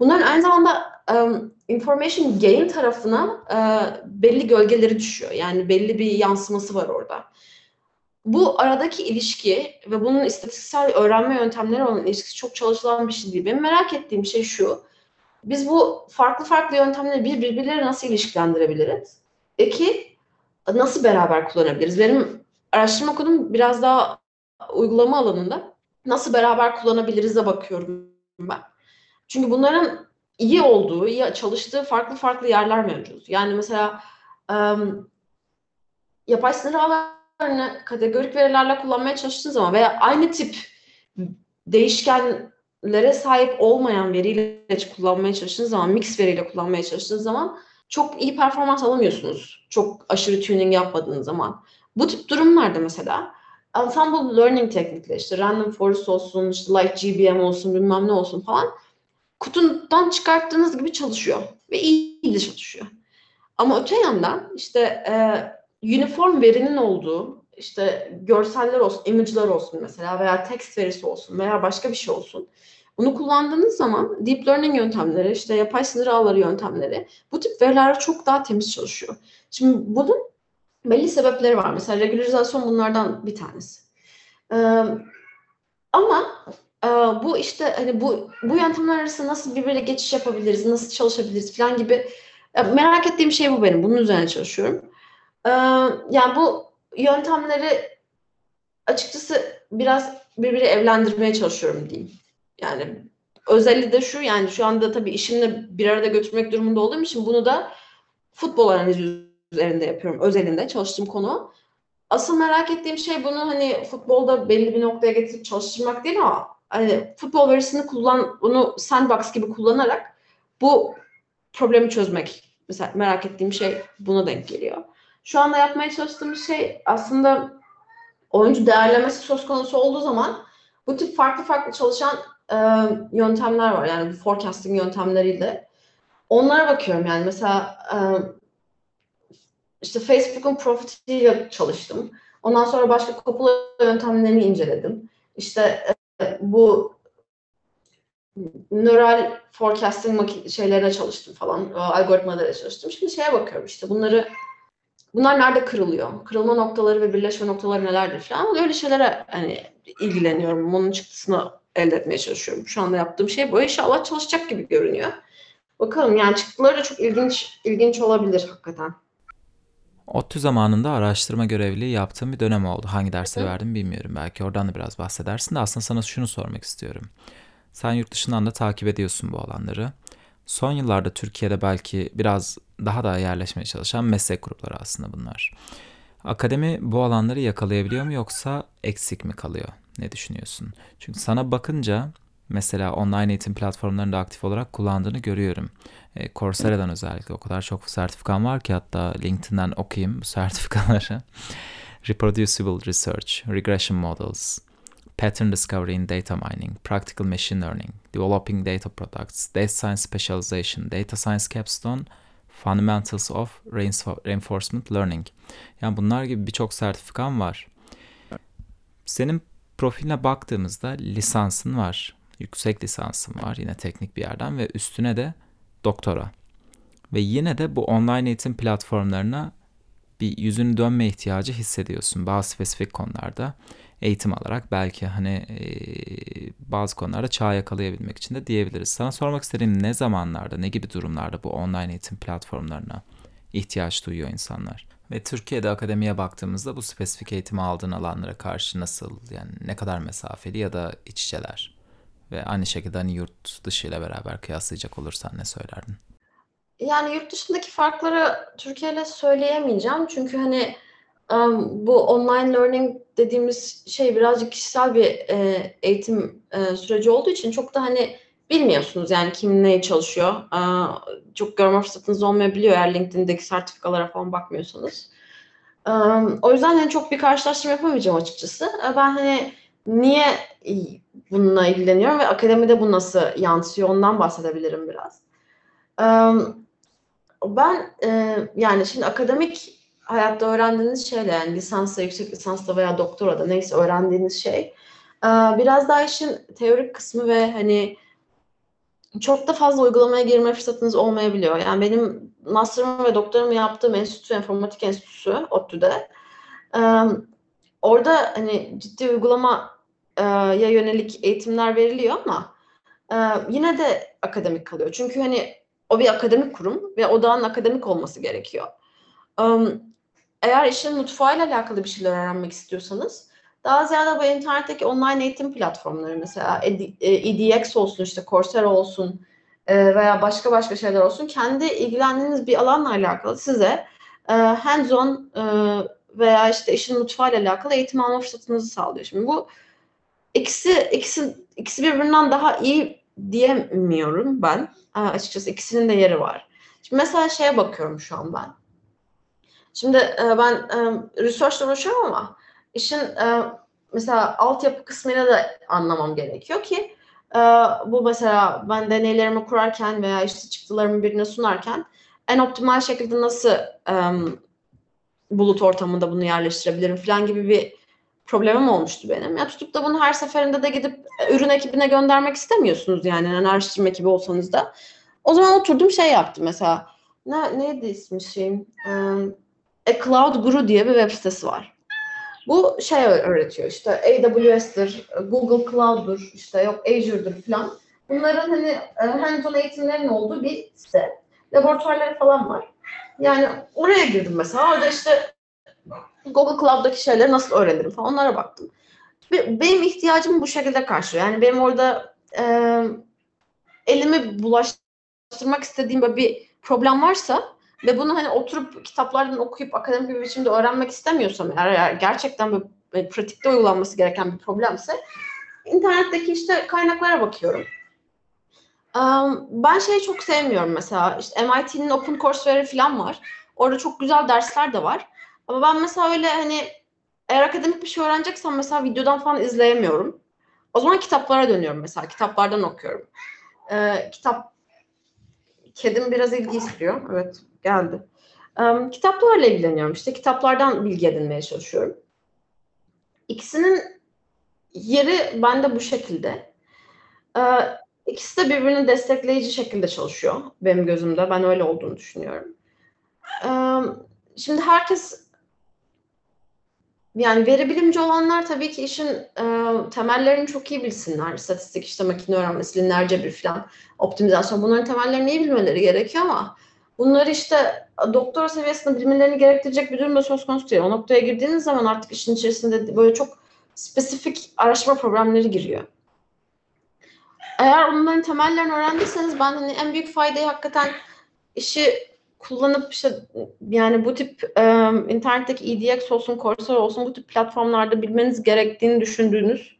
Bunların aynı zamanda um, information gain tarafına uh, belli gölgeleri düşüyor. Yani belli bir yansıması var orada. Bu aradaki ilişki ve bunun istatistiksel öğrenme yöntemleri olan ilişkisi çok çalışılan bir şey değil. Benim merak ettiğim şey şu. Biz bu farklı farklı yöntemleri bir birbirleriyle nasıl ilişkilendirebiliriz? İki, nasıl beraber kullanabiliriz? Benim araştırma konum biraz daha uygulama alanında. Nasıl beraber kullanabiliriz de bakıyorum ben. Çünkü bunların iyi olduğu, iyi çalıştığı farklı farklı yerler mevcut. Yani mesela um, yapay sinir ağlarını kategorik verilerle kullanmaya çalıştığın zaman veya aynı tip değişkenlere sahip olmayan veriyle kullanmaya çalıştığınız zaman, mix veriyle kullanmaya çalıştığınız zaman çok iyi performans alamıyorsunuz. Çok aşırı tuning yapmadığınız zaman. Bu tip durumlarda mesela ensemble learning teknikleri işte random forest olsun, işte light GBM olsun, bilmem ne olsun falan kutundan çıkarttığınız gibi çalışıyor ve iyi de çalışıyor. Ama öte yandan işte e, uniform verinin olduğu işte görseller olsun, image'lar olsun mesela veya text verisi olsun veya başka bir şey olsun. Bunu kullandığınız zaman deep learning yöntemleri, işte yapay sinir ağları yöntemleri bu tip veriler çok daha temiz çalışıyor. Şimdi bunun belli sebepleri var. Mesela regülerizasyon bunlardan bir tanesi. Ee, ama bu işte hani bu bu yöntemler arasında nasıl birbirine geçiş yapabiliriz, nasıl çalışabiliriz falan gibi merak ettiğim şey bu benim. Bunun üzerine çalışıyorum. Ee, yani bu yöntemleri açıkçası biraz birbiri evlendirmeye çalışıyorum diyeyim. Yani özelliği de şu yani şu anda tabii işimle bir arada götürmek durumunda olduğum için bunu da futbol analizi üzerinde yapıyorum. Özelinde çalıştığım konu. Asıl merak ettiğim şey bunu hani futbolda belli bir noktaya getirip çalıştırmak değil ama hani futbol verisini kullan, bunu sandbox gibi kullanarak bu problemi çözmek. Mesela merak ettiğim şey buna denk geliyor. Şu anda yapmaya çalıştığım şey aslında oyuncu değerlemesi söz konusu olduğu zaman bu tip farklı farklı çalışan e, yöntemler var. Yani forecasting yöntemleriyle. Onlara bakıyorum yani mesela e, işte Facebook'un profitiyle çalıştım. Ondan sonra başka kopula yöntemlerini inceledim. İşte e, bu nöral forecasting şeylerine çalıştım falan. Algoritmalara çalıştım. Şimdi şeye bakıyorum işte bunları bunlar nerede kırılıyor? Kırılma noktaları ve birleşme noktaları nelerdir falan. Öyle şeylere hani ilgileniyorum. Bunun çıktısını elde etmeye çalışıyorum. Şu anda yaptığım şey bu. İnşallah çalışacak gibi görünüyor. Bakalım yani çıktıları da çok ilginç ilginç olabilir hakikaten. ODTÜ zamanında araştırma görevliliği yaptığım bir dönem oldu. Hangi dersleri verdim bilmiyorum. Belki oradan da biraz bahsedersin de aslında sana şunu sormak istiyorum. Sen yurt dışından da takip ediyorsun bu alanları. Son yıllarda Türkiye'de belki biraz daha da yerleşmeye çalışan meslek grupları aslında bunlar. Akademi bu alanları yakalayabiliyor mu yoksa eksik mi kalıyor? Ne düşünüyorsun? Çünkü sana bakınca mesela online eğitim platformlarında aktif olarak kullandığını görüyorum. E, Coursera'dan özellikle o kadar çok sertifikan var ki hatta LinkedIn'den okuyayım bu sertifikaları. Reproducible Research, Regression Models, Pattern Discovery in Data Mining, Practical Machine Learning, Developing Data Products, Data Science Specialization, Data Science Capstone, Fundamentals of Reinforcement Learning. Yani bunlar gibi birçok sertifikan var. Senin profiline baktığımızda lisansın var, yüksek lisansın var yine teknik bir yerden ve üstüne de doktora. Ve yine de bu online eğitim platformlarına bir yüzünü dönme ihtiyacı hissediyorsun bazı spesifik konularda eğitim alarak belki hani bazı konularda çağ yakalayabilmek için de diyebiliriz. Sana sormak istediğim ne zamanlarda, ne gibi durumlarda bu online eğitim platformlarına ihtiyaç duyuyor insanlar? Ve Türkiye'de akademiye baktığımızda bu spesifik eğitimi aldığın alanlara karşı nasıl yani ne kadar mesafeli ya da iç içeler? Ve aynı şekilde hani yurt dışı ile beraber kıyaslayacak olursan ne söylerdin? Yani yurt dışındaki farkları Türkiye ile söyleyemeyeceğim. Çünkü hani bu online learning dediğimiz şey birazcık kişisel bir e, eğitim e, süreci olduğu için çok da hani bilmiyorsunuz yani kim neye çalışıyor. Çok görme fırsatınız olmayabiliyor eğer LinkedIn'deki sertifikalara falan bakmıyorsanız. O yüzden hani çok bir karşılaştırma yapamayacağım açıkçası. Ben hani niye bununla ilgileniyorum ve akademide bu nasıl yansıyor ondan bahsedebilirim biraz. Ben e, yani şimdi akademik hayatta öğrendiğiniz şeyle yani lisansta, yüksek lisansta veya doktorada neyse öğrendiğiniz şey biraz daha işin teorik kısmı ve hani çok da fazla uygulamaya girme fırsatınız olmayabiliyor. Yani benim master'ımı ve doktorumu yaptığım enstitü, informatik enstitüsü ODTÜ'de. Orada hani ciddi uygulama ya yönelik eğitimler veriliyor ama yine de akademik kalıyor. Çünkü hani o bir akademik kurum ve odağın akademik olması gerekiyor. Eğer işin mutfağıyla alakalı bir şeyler öğrenmek istiyorsanız daha ziyade bu internetteki online eğitim platformları mesela EDX olsun işte Coursera olsun veya başka başka şeyler olsun kendi ilgilendiğiniz bir alanla alakalı size hands-on veya işte işin mutfağıyla alakalı eğitim alma fırsatınızı sağlıyor. Şimdi bu ikisi ikisi ikisi birbirinden daha iyi diyemiyorum ben. Açıkçası ikisinin de yeri var. Şimdi mesela şeye bakıyorum şu an ben. Şimdi e, ben e, research uğraşıyorum ama işin e, mesela altyapı kısmıyla da anlamam gerekiyor ki bu mesela ben deneylerimi kurarken veya işte çıktılarımı birine sunarken en optimal şekilde nasıl bulut ortamında bunu yerleştirebilirim falan gibi bir problemim olmuştu benim. Ya tutup da bunu her seferinde de gidip e, ürün ekibine göndermek istemiyorsunuz yani. yani araştırma ekibi olsanız da. O zaman oturdum şey yaptım mesela. Ne, neydi ismi şeyim? Um, A Cloud Guru diye bir web sitesi var. Bu şey öğretiyor işte AWS'dir, Google Cloud'dur, işte yok Azure'dur falan. Bunların hani e, hands-on eğitimlerin olduğu bir site. Laboratuvarları falan var. Yani oraya girdim mesela. Orada işte Google Cloud'daki şeyleri nasıl öğrenirim falan onlara baktım. Benim ihtiyacımı bu şekilde karşılıyor. Yani benim orada e, elimi bulaştırmak istediğim bir problem varsa ve bunu hani oturup kitaplardan okuyup akademik bir biçimde öğrenmek istemiyorsam eğer, eğer gerçekten böyle pratikte uygulanması gereken bir problemse internetteki işte kaynaklara bakıyorum. Um, ben şeyi çok sevmiyorum mesela işte MIT'nin Open Courseware falan var. Orada çok güzel dersler de var. Ama ben mesela öyle hani eğer akademik bir şey öğreneceksem mesela videodan falan izleyemiyorum. O zaman kitaplara dönüyorum mesela. Kitaplardan okuyorum. Ee, kitap kedim biraz ilgi istiyor. Evet geldi. Um, kitaplarla ilgileniyorum. İşte kitaplardan bilgi edinmeye çalışıyorum. İkisinin yeri bende bu şekilde. Ee, ikisi de birbirini destekleyici şekilde çalışıyor benim gözümde. Ben öyle olduğunu düşünüyorum. Ee, şimdi herkes yani veri bilimci olanlar tabii ki işin e, temellerini çok iyi bilsinler. İstatistik, işte makine öğrenmesi, lineer cebir falan, optimizasyon bunların temellerini iyi bilmeleri gerekiyor ama bunları işte doktora seviyesinde bilmelerini gerektirecek bir durum da söz konusu değil. O noktaya girdiğiniz zaman artık işin içerisinde böyle çok spesifik araştırma problemleri giriyor. Eğer onların temellerini öğrendiyseniz ben hani en büyük faydayı hakikaten işi kullanıp işte yani bu tip e, internetteki EDX olsun, Coursera olsun bu tip platformlarda bilmeniz gerektiğini düşündüğünüz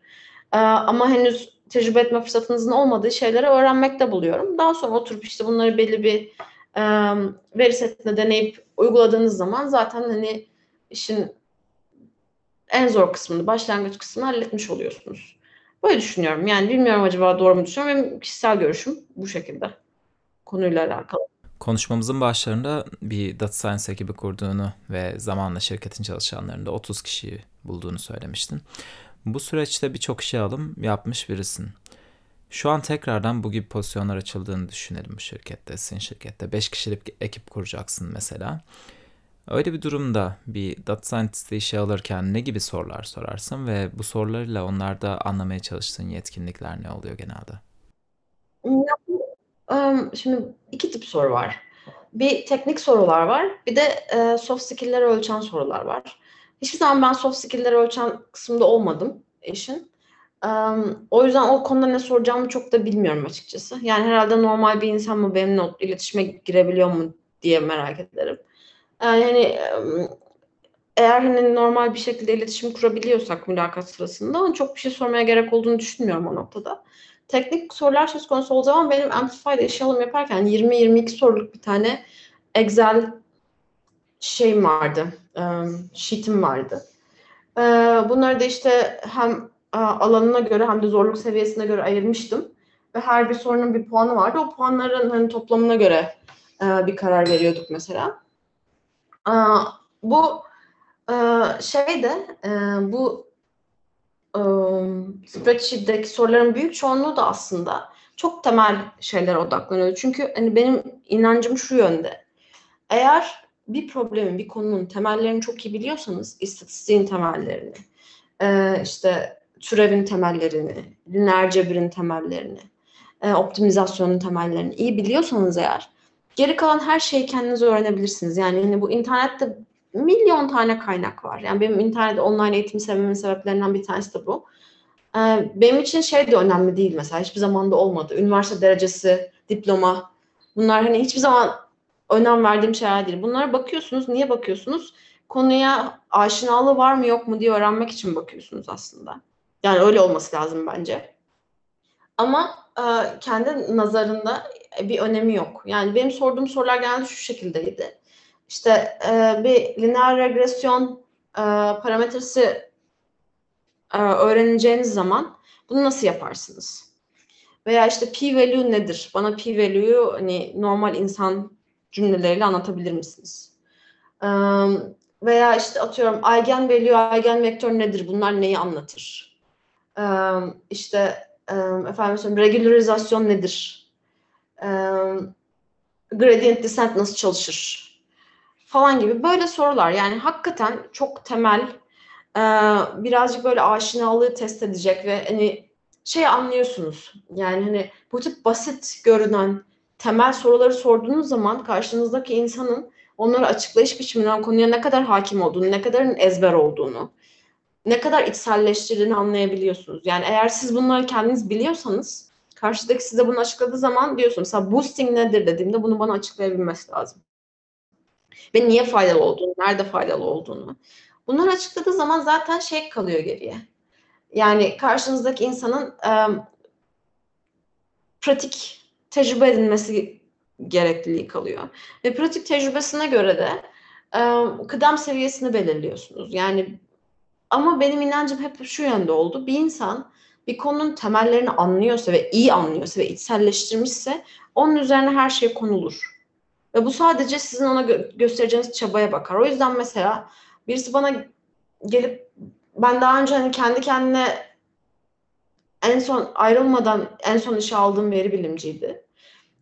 e, ama henüz tecrübe etme fırsatınızın olmadığı şeyleri öğrenmekte buluyorum. Daha sonra oturup işte bunları belli bir e, veri setinde deneyip uyguladığınız zaman zaten hani işin en zor kısmını, başlangıç kısmını halletmiş oluyorsunuz. Böyle düşünüyorum. Yani bilmiyorum acaba doğru mu düşünüyorum. Benim kişisel görüşüm bu şekilde konuyla alakalı. Konuşmamızın başlarında bir data science ekibi kurduğunu ve zamanla şirketin çalışanlarında 30 kişiyi bulduğunu söylemiştin. Bu süreçte birçok işe alım yapmış birisin. Şu an tekrardan bu gibi pozisyonlar açıldığını düşünelim bu şirkette, sizin şirkette. 5 kişilik ekip kuracaksın mesela. Öyle bir durumda bir data scientist'e işe alırken ne gibi sorular sorarsın ve bu sorularla onlarda anlamaya çalıştığın yetkinlikler ne oluyor genelde? Şimdi iki tip soru var. Bir teknik sorular var, bir de e, soft skill'leri ölçen sorular var. Hiçbir zaman ben soft skill'leri ölçen kısımda olmadım işin. o yüzden o konuda ne soracağımı çok da bilmiyorum açıkçası. Yani herhalde normal bir insan mı benimle iletişime girebiliyor mu diye merak ederim. Yani hani eğer hani normal bir şekilde iletişim kurabiliyorsak mülakat sırasında çok bir şey sormaya gerek olduğunu düşünmüyorum o noktada teknik sorular söz konusu olduğu zaman benim Amplify'da işe alım yaparken 20-22 soruluk bir tane Excel şeyim vardı, sheet'im vardı. Bunları da işte hem alanına göre hem de zorluk seviyesine göre ayırmıştım. Ve her bir sorunun bir puanı vardı. O puanların hani toplamına göre bir karar veriyorduk mesela. Bu şey de bu spreadsheet'teki soruların büyük çoğunluğu da aslında çok temel şeylere odaklanıyor. Çünkü hani benim inancım şu yönde. Eğer bir problemin, bir konunun temellerini çok iyi biliyorsanız, istatistiğin temellerini, işte türevin temellerini, lineer cebirin temellerini, optimizasyonun temellerini iyi biliyorsanız eğer, geri kalan her şeyi kendiniz öğrenebilirsiniz. Yani hani bu internette milyon tane kaynak var. Yani benim internet online eğitimi sevmemin sebeplerinden bir tanesi de bu. Ee, benim için şey de önemli değil mesela. Hiçbir zaman da olmadı. Üniversite derecesi, diploma. Bunlar hani hiçbir zaman önem verdiğim şeyler değil. Bunlara bakıyorsunuz. Niye bakıyorsunuz? Konuya aşinalığı var mı yok mu diye öğrenmek için bakıyorsunuz aslında. Yani öyle olması lazım bence. Ama e, kendi nazarında bir önemi yok. Yani benim sorduğum sorular genelde şu şekildeydi işte e, bir lineer regresyon e, parametresi e, öğreneceğiniz zaman bunu nasıl yaparsınız? Veya işte p-value nedir? Bana p-value'yu hani normal insan cümleleriyle anlatabilir misiniz? E, veya işte atıyorum eigen value, eigen vektör nedir? Bunlar neyi anlatır? Ee, işte e, efendim söyleyeyim, regülarizasyon nedir? Ee, gradient descent nasıl çalışır? Falan gibi böyle sorular. Yani hakikaten çok temel e, birazcık böyle aşinalığı test edecek ve hani şey anlıyorsunuz. Yani hani bu tip basit görünen temel soruları sorduğunuz zaman karşınızdaki insanın onları açıklayış biçiminden konuya ne kadar hakim olduğunu, ne kadarın ezber olduğunu, ne kadar içselleştirdiğini anlayabiliyorsunuz. Yani eğer siz bunları kendiniz biliyorsanız karşıdaki size bunu açıkladığı zaman diyorsunuz mesela boosting nedir dediğimde bunu bana açıklayabilmesi lazım. Ve niye faydalı olduğunu, nerede faydalı olduğunu. Bunları açıkladığı zaman zaten şey kalıyor geriye. Yani karşınızdaki insanın e, pratik tecrübe edinmesi gerekliliği kalıyor. Ve pratik tecrübesine göre de e, kıdem seviyesini belirliyorsunuz. Yani ama benim inancım hep şu yönde oldu. Bir insan bir konunun temellerini anlıyorsa ve iyi anlıyorsa ve içselleştirmişse onun üzerine her şey konulur. Ve bu sadece sizin ona gö- göstereceğiniz çabaya bakar. O yüzden mesela birisi bana gelip ben daha önce hani kendi kendine en son ayrılmadan en son işe aldığım veri bilimciydi.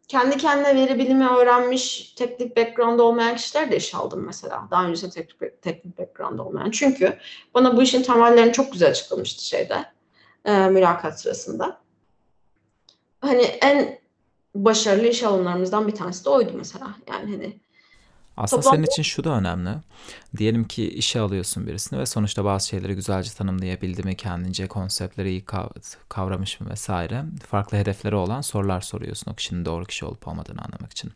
Kendi kendine veri bilimi öğrenmiş, teknik background olmayan kişiler de işe aldım mesela. Daha öncesinde teknik, teknik background olmayan. Çünkü bana bu işin temellerini çok güzel açıklamıştı şeyde, e, mülakat sırasında. Hani en başarılı iş alımlarımızdan bir tanesi de oydu mesela. Yani hani aslında Toplam... senin için şu da önemli. Diyelim ki işe alıyorsun birisini ve sonuçta bazı şeyleri güzelce tanımlayabildi mi, kendince konseptleri iyi kavramış mı vesaire. Farklı hedefleri olan sorular soruyorsun o kişinin doğru kişi olup olmadığını anlamak için.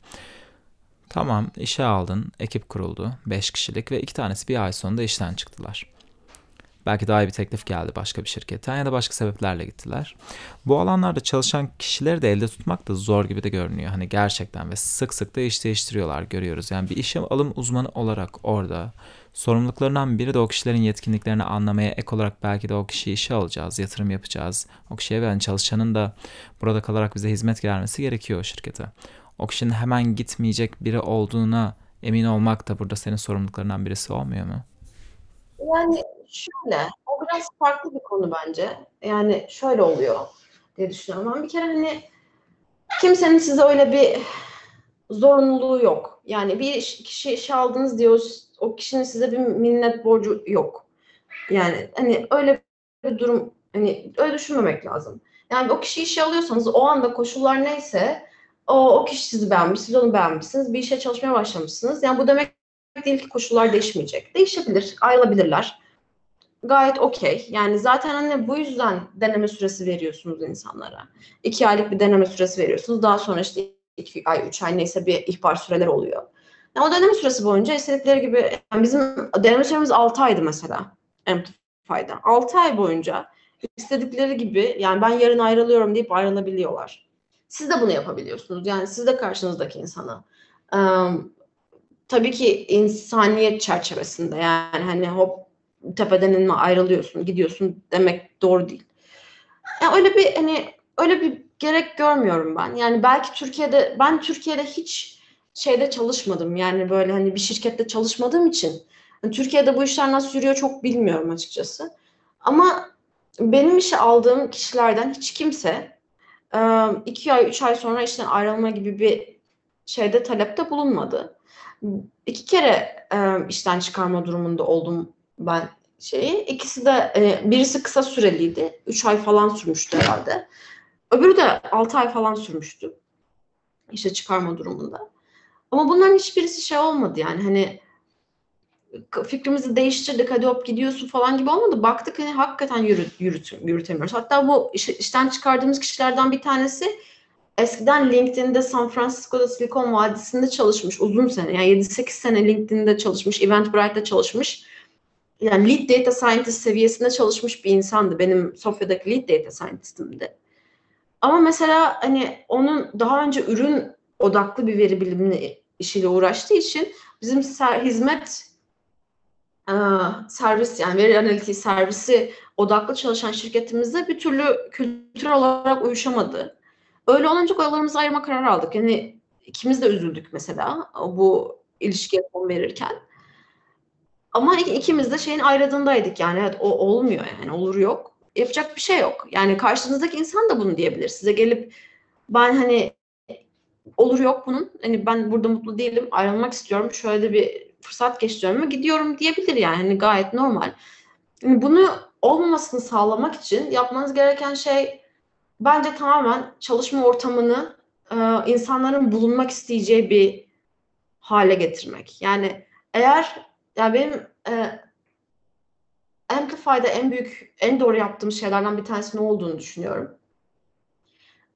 Tamam işe aldın, ekip kuruldu, 5 kişilik ve iki tanesi bir ay sonunda işten çıktılar. Belki daha iyi bir teklif geldi başka bir şirketten ya da başka sebeplerle gittiler. Bu alanlarda çalışan kişileri de elde tutmak da zor gibi de görünüyor. Hani gerçekten ve sık sık da iş değiştiriyorlar görüyoruz. Yani bir işe alım uzmanı olarak orada sorumluluklarından biri de o kişilerin yetkinliklerini anlamaya ek olarak belki de o kişiyi işe alacağız, yatırım yapacağız. O kişiye veren çalışanın da burada kalarak bize hizmet gelmesi gerekiyor o şirkete. O kişinin hemen gitmeyecek biri olduğuna emin olmak da burada senin sorumluluklarından birisi olmuyor mu? Yani Şöyle, o biraz farklı bir konu bence. Yani şöyle oluyor diye düşünüyorum. Ben bir kere hani kimsenin size öyle bir zorunluluğu yok. Yani bir kişi işe aldınız diyor, o kişinin size bir minnet borcu yok. Yani hani öyle bir durum hani öyle düşünmemek lazım. Yani o kişi işe alıyorsanız o anda koşullar neyse o, o kişi sizi beğenmiş, siz onu beğenmişsiniz. Bir işe çalışmaya başlamışsınız. Yani bu demek değil ki koşullar değişmeyecek. Değişebilir, ayrılabilirler gayet okey. Yani zaten hani bu yüzden deneme süresi veriyorsunuz insanlara. İki aylık bir deneme süresi veriyorsunuz. Daha sonra işte iki ay, üç ay neyse bir ihbar süreler oluyor. Yani o deneme süresi boyunca istedikleri gibi yani bizim deneme süremiz altı aydı mesela Amplify'da. Altı ay boyunca istedikleri gibi yani ben yarın ayrılıyorum deyip ayrılabiliyorlar. Siz de bunu yapabiliyorsunuz. Yani siz de karşınızdaki insana. Um, tabii ki insaniyet çerçevesinde yani hani hop tepeden inme ayrılıyorsun, gidiyorsun demek doğru değil. Yani öyle bir hani öyle bir gerek görmüyorum ben. Yani belki Türkiye'de ben Türkiye'de hiç şeyde çalışmadım. Yani böyle hani bir şirkette çalışmadığım için yani Türkiye'de bu işler nasıl yürüyor çok bilmiyorum açıkçası. Ama benim işe aldığım kişilerden hiç kimse iki ay, üç ay sonra işten ayrılma gibi bir şeyde talepte bulunmadı. İki kere işten çıkarma durumunda oldum ben şeyi. İkisi de e, birisi kısa süreliydi. 3 ay falan sürmüştü herhalde. Öbürü de 6 ay falan sürmüştü. İşe çıkarma durumunda. Ama bunların hiçbirisi şey olmadı yani hani fikrimizi değiştirdik hadi hop gidiyorsun falan gibi olmadı. Baktık hani hakikaten yürüt, yürüt, yürütemiyoruz. Hatta bu iş, işten çıkardığımız kişilerden bir tanesi eskiden LinkedIn'de San Francisco'da Silikon Vadisi'nde çalışmış uzun sene. Yani 7-8 sene LinkedIn'de çalışmış, Eventbrite'da çalışmış yani lead data scientist seviyesinde çalışmış bir insandı. Benim Sofya'daki lead data scientistimdi. Ama mesela hani onun daha önce ürün odaklı bir veri bilimi işiyle uğraştığı için bizim hizmet e, servis yani veri analitiği servisi odaklı çalışan şirketimizde bir türlü kültürel olarak uyuşamadı. Öyle olunca yollarımızı ayırma kararı aldık. Yani ikimiz de üzüldük mesela bu ilişkiye son verirken. Ama ikimiz de şeyin ayrıldığındaydık yani evet o olmuyor yani olur yok. Yapacak bir şey yok. Yani karşınızdaki insan da bunu diyebilir. Size gelip ben hani olur yok bunun. Hani ben burada mutlu değilim. Ayrılmak istiyorum. Şöyle de bir fırsat geçiriyorum ve gidiyorum diyebilir yani. Hani gayet normal. Yani bunu olmamasını sağlamak için yapmanız gereken şey bence tamamen çalışma ortamını e, insanların bulunmak isteyeceği bir hale getirmek. Yani eğer yani benim e, Amplify'da en büyük, en doğru yaptığım şeylerden bir tanesi ne olduğunu düşünüyorum.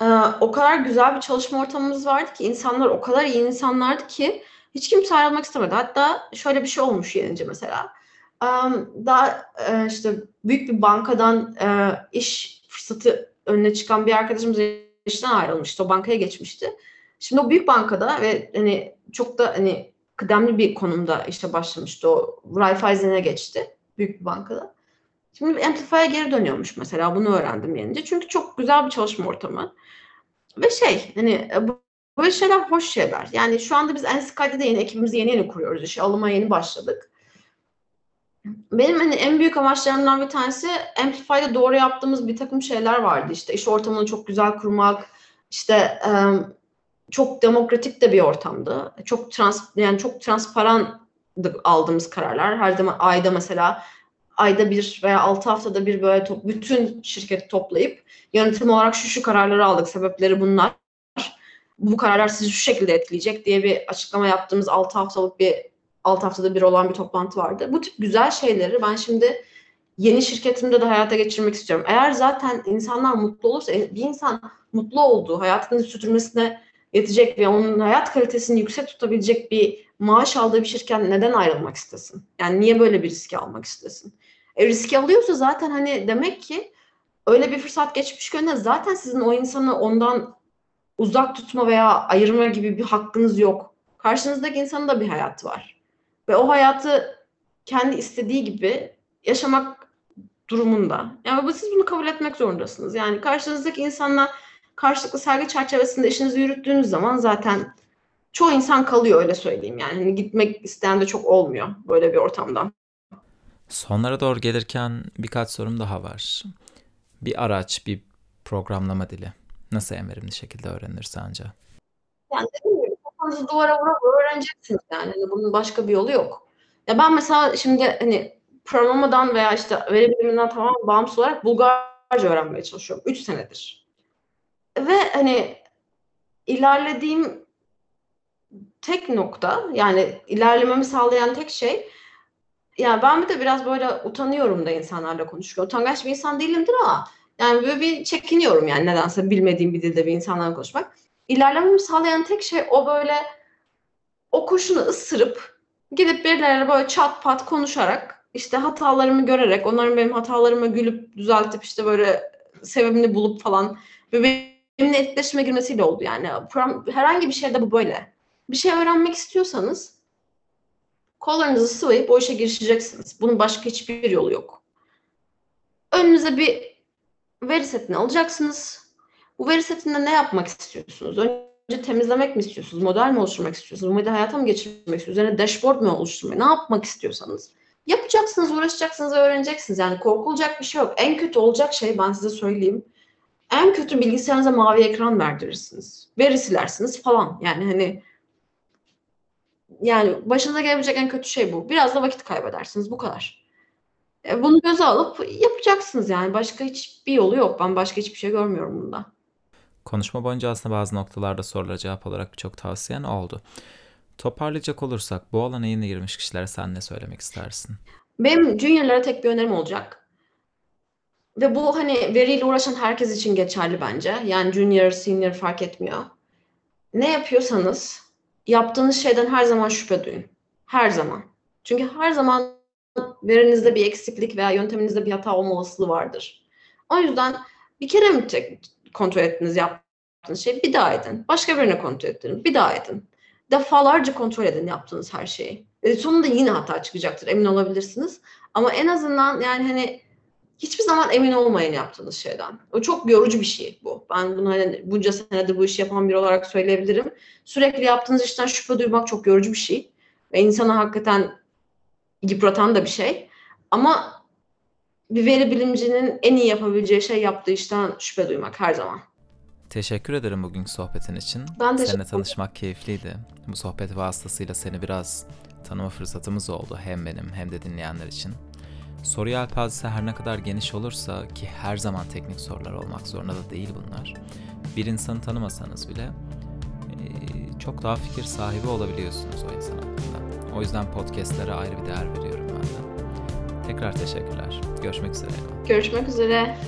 E, o kadar güzel bir çalışma ortamımız vardı ki insanlar o kadar iyi insanlardı ki hiç kimse ayrılmak istemedi. Hatta şöyle bir şey olmuş yenince mesela. E, daha e, işte büyük bir bankadan e, iş fırsatı önüne çıkan bir arkadaşımız işten ayrılmıştı. O bankaya geçmişti. Şimdi o büyük bankada ve hani çok da hani kıdemli bir konumda işte başlamıştı. O Raiffeisen'e geçti. Büyük bir bankada. Şimdi Amplify'a geri dönüyormuş mesela. Bunu öğrendim yenince. Çünkü çok güzel bir çalışma ortamı. Ve şey hani böyle şeyler hoş şeyler. Yani şu anda biz Ensky'de de yeni ekibimizi yeni yeni kuruyoruz. İşe alıma yeni başladık. Benim hani en büyük amaçlarımdan bir tanesi Amplify'da doğru yaptığımız bir takım şeyler vardı. İşte iş ortamını çok güzel kurmak, işte çok demokratik de bir ortamdı. Çok trans yani çok transparan aldığımız kararlar. Her zaman ayda mesela ayda bir veya altı haftada bir böyle top, bütün şirketi toplayıp yönetim olarak şu şu kararları aldık. Sebepleri bunlar. Bu kararlar sizi şu şekilde etkileyecek diye bir açıklama yaptığımız altı haftalık bir altı haftada bir olan bir toplantı vardı. Bu tip güzel şeyleri ben şimdi yeni şirketimde de hayata geçirmek istiyorum. Eğer zaten insanlar mutlu olursa bir insan mutlu olduğu hayatını sürdürmesine yetecek ve onun hayat kalitesini yüksek tutabilecek bir maaş aldığı bir şirket neden ayrılmak istesin? Yani niye böyle bir riski almak istesin? E riski alıyorsa zaten hani demek ki öyle bir fırsat geçmiş önüne zaten sizin o insanı ondan uzak tutma veya ayırma gibi bir hakkınız yok. Karşınızdaki insanın da bir hayatı var. Ve o hayatı kendi istediği gibi yaşamak durumunda. Yani siz bunu kabul etmek zorundasınız. Yani karşınızdaki insanla karşılıklı saygı çerçevesinde işinizi yürüttüğünüz zaman zaten çoğu insan kalıyor öyle söyleyeyim. Yani hani gitmek isteyen de çok olmuyor böyle bir ortamdan. Sonlara doğru gelirken birkaç sorum daha var. Bir araç, bir programlama dili nasıl en verimli şekilde öğrenilir sence? Yani dediğim gibi kafanızı duvara vura öğreneceksiniz yani. Hani bunun başka bir yolu yok. Ya ben mesela şimdi hani programlamadan veya işte veri biliminden tamamen bağımsız olarak Bulgarca öğrenmeye çalışıyorum. 3 senedir. Ve hani ilerlediğim tek nokta yani ilerlememi sağlayan tek şey yani ben bir de biraz böyle utanıyorum da insanlarla konuşurken. Utangaç bir insan değilimdir ama yani böyle bir çekiniyorum yani nedense bilmediğim bir dilde bir insanlarla konuşmak. İlerlememi sağlayan tek şey o böyle o kuşunu ısırıp gidip birileriyle böyle çat pat konuşarak işte hatalarımı görerek onların benim hatalarımı gülüp düzeltip işte böyle sebebini bulup falan ve benimle etkileşime girmesiyle oldu yani. Herhangi bir şeyde bu böyle. Bir şey öğrenmek istiyorsanız kollarınızı sıvayıp o işe girişeceksiniz. Bunun başka hiçbir yolu yok. Önünüze bir veri setini alacaksınız. Bu veri setinde ne yapmak istiyorsunuz? Önce temizlemek mi istiyorsunuz? Model mi oluşturmak istiyorsunuz? Bu modeli hayata mı geçirmek istiyorsunuz? Üzerine dashboard mu oluşturmayı? Ne yapmak istiyorsanız? Yapacaksınız, uğraşacaksınız, öğreneceksiniz. Yani korkulacak bir şey yok. En kötü olacak şey ben size söyleyeyim en kötü bilgisayarınıza mavi ekran verdirirsiniz. Veri silersiniz falan. Yani hani yani başınıza gelebilecek en kötü şey bu. Biraz da vakit kaybedersiniz. Bu kadar. E, bunu göze alıp yapacaksınız yani. Başka hiçbir yolu yok. Ben başka hiçbir şey görmüyorum bunda. Konuşma boyunca aslında bazı noktalarda sorulara cevap olarak birçok tavsiyen oldu. Toparlayacak olursak bu alana yeni girmiş kişilere sen ne söylemek istersin? Benim juniorlara tek bir önerim olacak ve bu hani veriyle uğraşan herkes için geçerli bence. Yani junior, senior fark etmiyor. Ne yapıyorsanız yaptığınız şeyden her zaman şüphe duyun. Her zaman. Çünkü her zaman verinizde bir eksiklik veya yönteminizde bir hata olma olasılığı vardır. O yüzden bir kere mi kontrol ettiniz yaptığınız şeyi bir daha edin. Başka birine kontrol edin. Bir daha edin. Defalarca kontrol edin yaptığınız her şeyi. E sonunda yine hata çıkacaktır emin olabilirsiniz. Ama en azından yani hani hiçbir zaman emin olmayın yaptığınız şeyden. O çok yorucu bir şey bu. Ben bunu hani bunca senedir bu işi yapan biri olarak söyleyebilirim. Sürekli yaptığınız işten şüphe duymak çok yorucu bir şey. Ve insana hakikaten yıpratan da bir şey. Ama bir veri bilimcinin en iyi yapabileceği şey yaptığı işten şüphe duymak her zaman. Teşekkür ederim bugünkü sohbetin için. Ben teşekkür Seninle tanışmak keyifliydi. Bu sohbet vasıtasıyla seni biraz tanıma fırsatımız oldu hem benim hem de dinleyenler için. Soru yelpazesi her ne kadar geniş olursa ki her zaman teknik sorular olmak zorunda da değil bunlar. Bir insanı tanımasanız bile çok daha fikir sahibi olabiliyorsunuz o insan hakkında. O yüzden podcastlere ayrı bir değer veriyorum ben de. Tekrar teşekkürler. Görüşmek üzere. Görüşmek üzere.